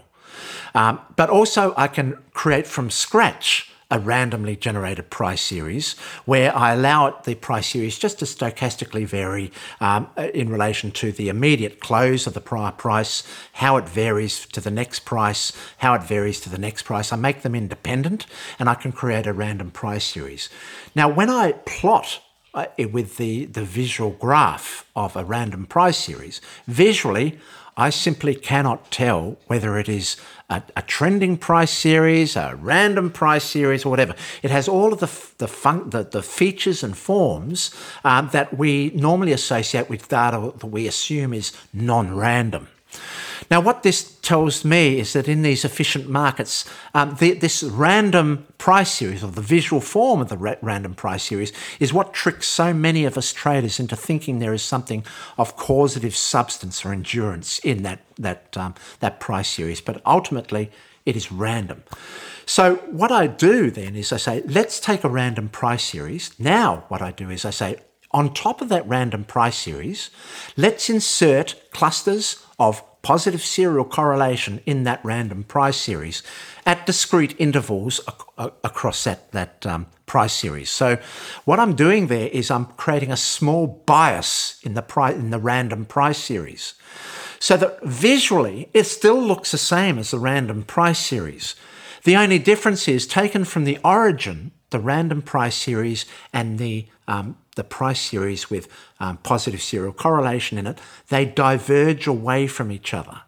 Um, but also, I can create from scratch a randomly generated price series where I allow it, the price series just to stochastically vary um, in relation to the immediate close of the prior price, how it varies to the next price, how it varies to the next price. I make them independent and I can create a random price series. Now, when I plot uh, with the, the visual graph of a random price series, visually, I simply cannot tell whether it is a, a, trending price series, a random price series, or whatever. It has all of the the, fun, the, the features and forms um, that we normally associate with data that we assume is non-random. Now, what this tells me is that in these efficient markets, um, the, this random price series, or the visual form of the ra- random price series, is what tricks so many of us traders into thinking there is something of causative substance or endurance in that that um, that price series. But ultimately, it is random. So what I do then is I say, let's take a random price series. Now, what I do is I say, on top of that random price series, let's insert clusters of positive serial correlation in that random price series at discrete intervals ac- across that, that um, price series. So what I'm doing there is I'm creating a small bias in the, pri- in the random price series so that visually it still looks the same as the random price series. The only difference is taken from the origin, the random price series and the um, the price series with um, positive serial correlation in it, they diverge away from each other.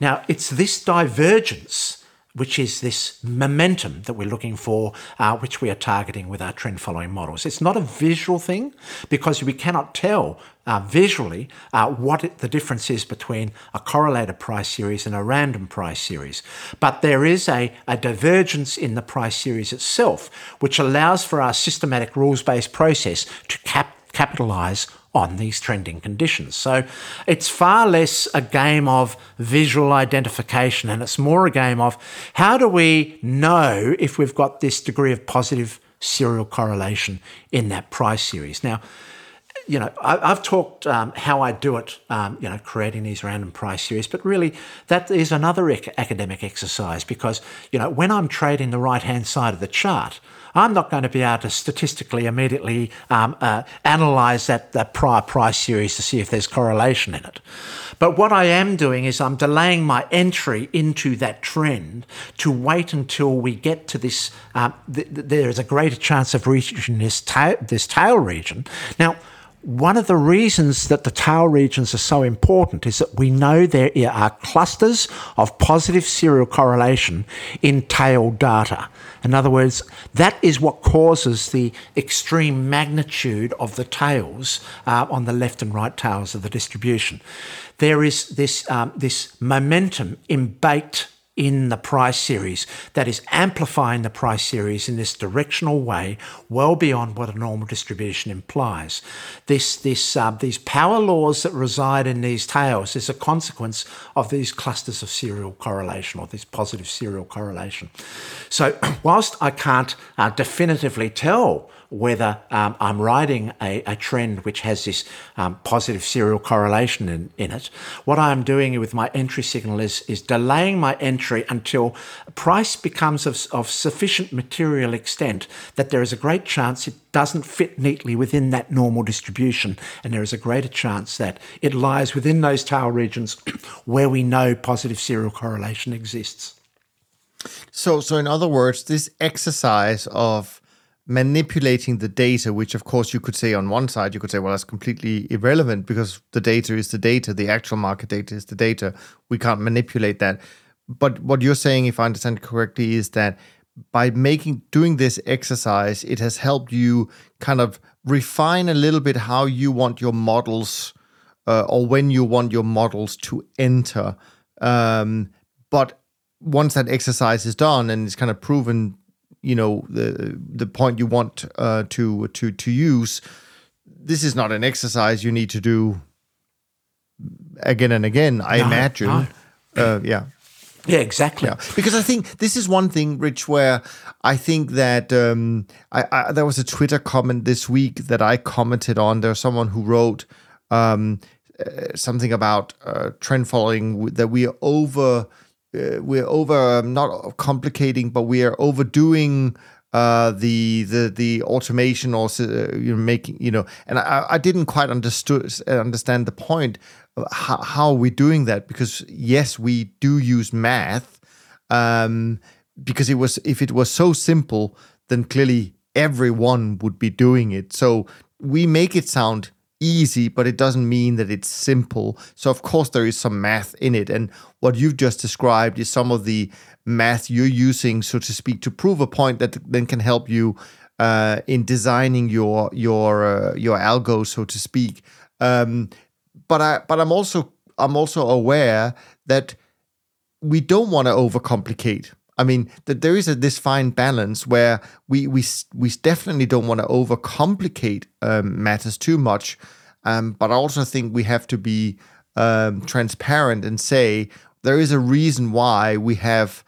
Now, it's this divergence which is this momentum that we're looking for, uh, which we are targeting with our trend following models. It's not a visual thing because we cannot tell uh, visually uh, what it, the difference is between a correlated price series and a random price series. But there is a, a divergence in the price series itself, which allows for our systematic rules based process to cap- capitalize on these trending conditions. So it's far less a game of visual identification and it's more a game of how do we know if we've got this degree of positive serial correlation in that price series. Now, you know, I, have talked um, how I do it, um, you know, creating these random price series, but really that is another ec- academic exercise because, you know, when I'm trading the right hand side of the chart, I'm not going to be able to statistically immediately um, uh, analyze that, that prior price series to see if there's correlation in it. But what I am doing is I'm delaying my entry into that trend to wait until we get to this. Um, th- th- there is a greater chance of reaching this, ta- this tail region. Now, one of the reasons that the tail regions are so important is that we know there are clusters of positive serial correlation in tail data. In other words, that is what causes the extreme magnitude of the tails uh, on the left and right tails of the distribution. There is this, um, this momentum baked in the price series that is amplifying the price series in this directional way well beyond what a normal distribution implies. This, this, uh, these power laws that reside in these tails is a consequence of these clusters of serial correlation or this positive serial correlation. So whilst I can't uh, definitively tell whether um, I'm riding a, a, trend which has this um, positive serial correlation in, in it. What I'm doing with my entry signal is, is delaying my entry until price becomes of, of sufficient material extent that there is a great chance it doesn't fit neatly within that normal distribution, and there is a greater chance that it lies within those tail regions where we know positive serial correlation exists. So, so in other words, this exercise of manipulating the data, which of course you could say on one side, you could say, well, that's completely irrelevant because the data is the data, the actual market data is the data. We can't manipulate that. But what you're saying, if I understand correctly, is that by making doing this exercise, it has helped you kind of refine a little bit how you want your models uh, or when you want your models to enter. Um, but once that exercise is done and it's kind of proven you know the the point you want uh, to to to use. This is not an exercise you need to do again and again. I no, imagine. No. Uh, yeah. Yeah, exactly. Yeah. Because I think this is one thing, Rich, where I think that um, I, I, there was a Twitter comment this week that I commented on. There's someone who wrote um, uh, something about uh, trend following that we are over uh, we're over um, not complicating, but we are overdoing uh, the the the automation or uh, you know making you know and I, I didn't quite understood understand the point how, how are we doing that? Because yes we do use math um, because it was if it was so simple then clearly everyone would be doing it. So we make it sound easy but it doesn't mean that it's simple so of course there is some math in it and what you've just described is some of the math you're using, so to speak, to prove a point that then can help you uh, in designing your your uh, your algo, so to speak. Um, but I but I'm also I'm also aware that we don't want to overcomplicate. I mean, that there is a this fine balance where we we we definitely don't want to overcomplicate um, matters too much. Um, but I also think we have to be um, transparent and say there is a reason why we have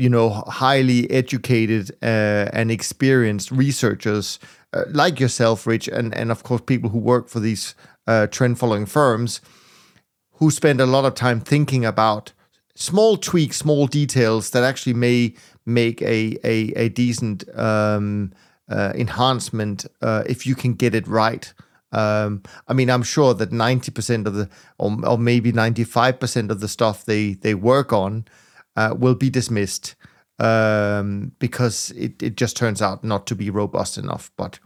you know, highly educated uh, and experienced researchers uh, like yourself, Rich, and, and of course, people who work for these uh, trend following firms who spend a lot of time thinking about small tweaks, small details that actually may make a, a, a decent um, uh, enhancement uh, if you can get it right. Um, I mean, I'm sure that 90% of the, or, or maybe 95% of the stuff they, they work on uh, will be dismissed um, because it, it just turns out not to be robust enough. But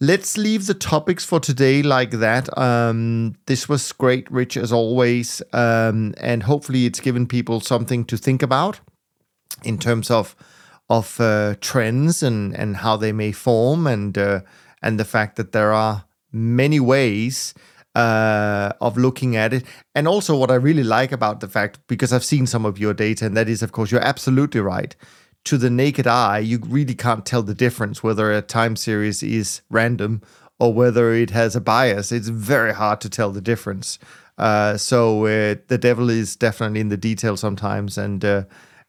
let's leave the topics for today like that. Um, this was great, Rich, as always. Um, and hopefully, it's given people something to think about in terms of of uh, trends and, and how they may form and uh, and the fact that there are many ways uh, of looking at it. And also, what I really like about the fact, because I've seen some of your data, and that is, of course, you're absolutely right. To the naked eye, you really can't tell the difference whether a time series is random or whether it has a bias. It's very hard to tell the difference. Uh, so uh, the devil is definitely in the detail sometimes, and uh,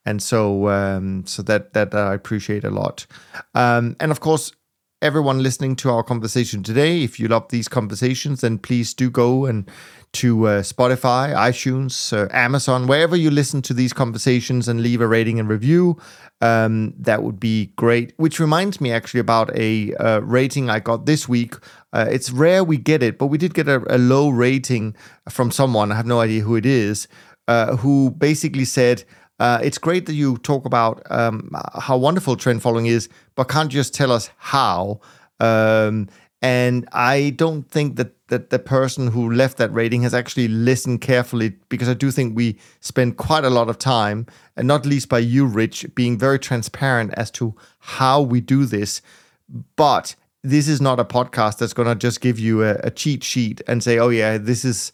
and so um, so that that I appreciate a lot. Um, and of course, everyone listening to our conversation today. If you love these conversations, then please do go and to uh, Spotify, iTunes, uh, Amazon, wherever you listen to these conversations and leave a rating and review. Um, that would be great. Which reminds me actually about a uh, rating I got this week. Uh, it's rare we get it, but we did get a, a, low rating from someone. I have no idea who it is, uh, who basically said, uh, it's great that you talk about um, how wonderful trend following is, but can't just tell us how. Um, and I don't think that that the person who left that rating has actually listened carefully because I do think we spend quite a lot of time, and not least by you, Rich, being very transparent as to how we do this. But this is not a podcast that's going to just give you a, a cheat sheet and say, "Oh yeah, this is."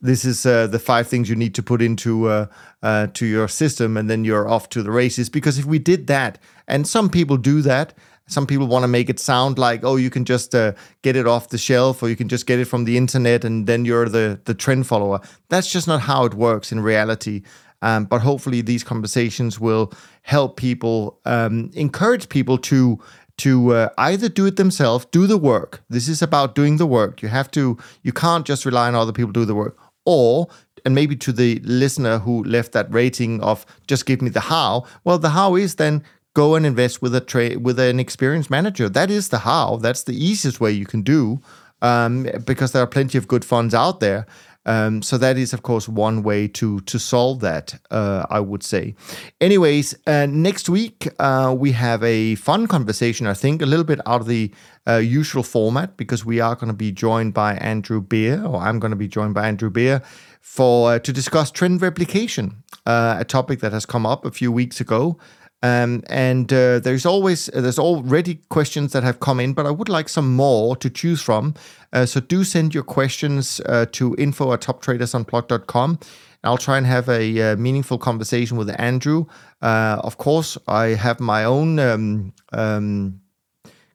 This is uh, the five things you need to put into uh, uh, to your system, and then you're off to the races. Because if we did that, and some people do that, some people want to make it sound like, oh, you can just uh, get it off the shelf, or you can just get it from the internet, and then you're the the trend follower. That's just not how it works in reality. Um, but hopefully, these conversations will help people, um, encourage people to to uh, either do it themselves, do the work. This is about doing the work. You have to. You can't just rely on other people to do the work or and maybe to the listener who left that rating of just give me the how well the how is then go and invest with a tra- with an experienced manager. That is the how. That's the easiest way you can do um, because there are plenty of good funds out there um, so that is, of course, one way to to solve that. Uh, I would say. Anyways, uh, next week uh, we have a fun conversation. I think a little bit out of the uh, usual format because we are going to be joined by Andrew Beer, or I'm going to be joined by Andrew Beer for uh, to discuss trend replication, uh, a topic that has come up a few weeks ago. Um, and uh, there's always uh, there's already questions that have come in, but I would like some more to choose from. Uh, so do send your questions uh, to info at toptradersunplugged.com. I'll try and have a uh, meaningful conversation with Andrew. Uh, of course, I have my own um, um,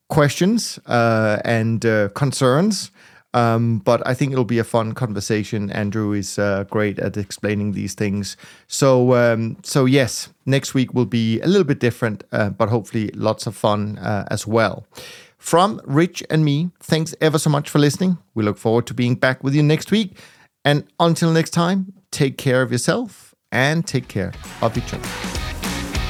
questions and concerns. Um, but I think it'll be a fun conversation. Andrew is uh, great at explaining these things. So, um, so yes, next week will be a little bit different, uh, but hopefully lots of fun uh, as well. From Rich and me, thanks ever so much for listening. We look forward to being back with you next week. And until next time, take care of yourself and take care of each other.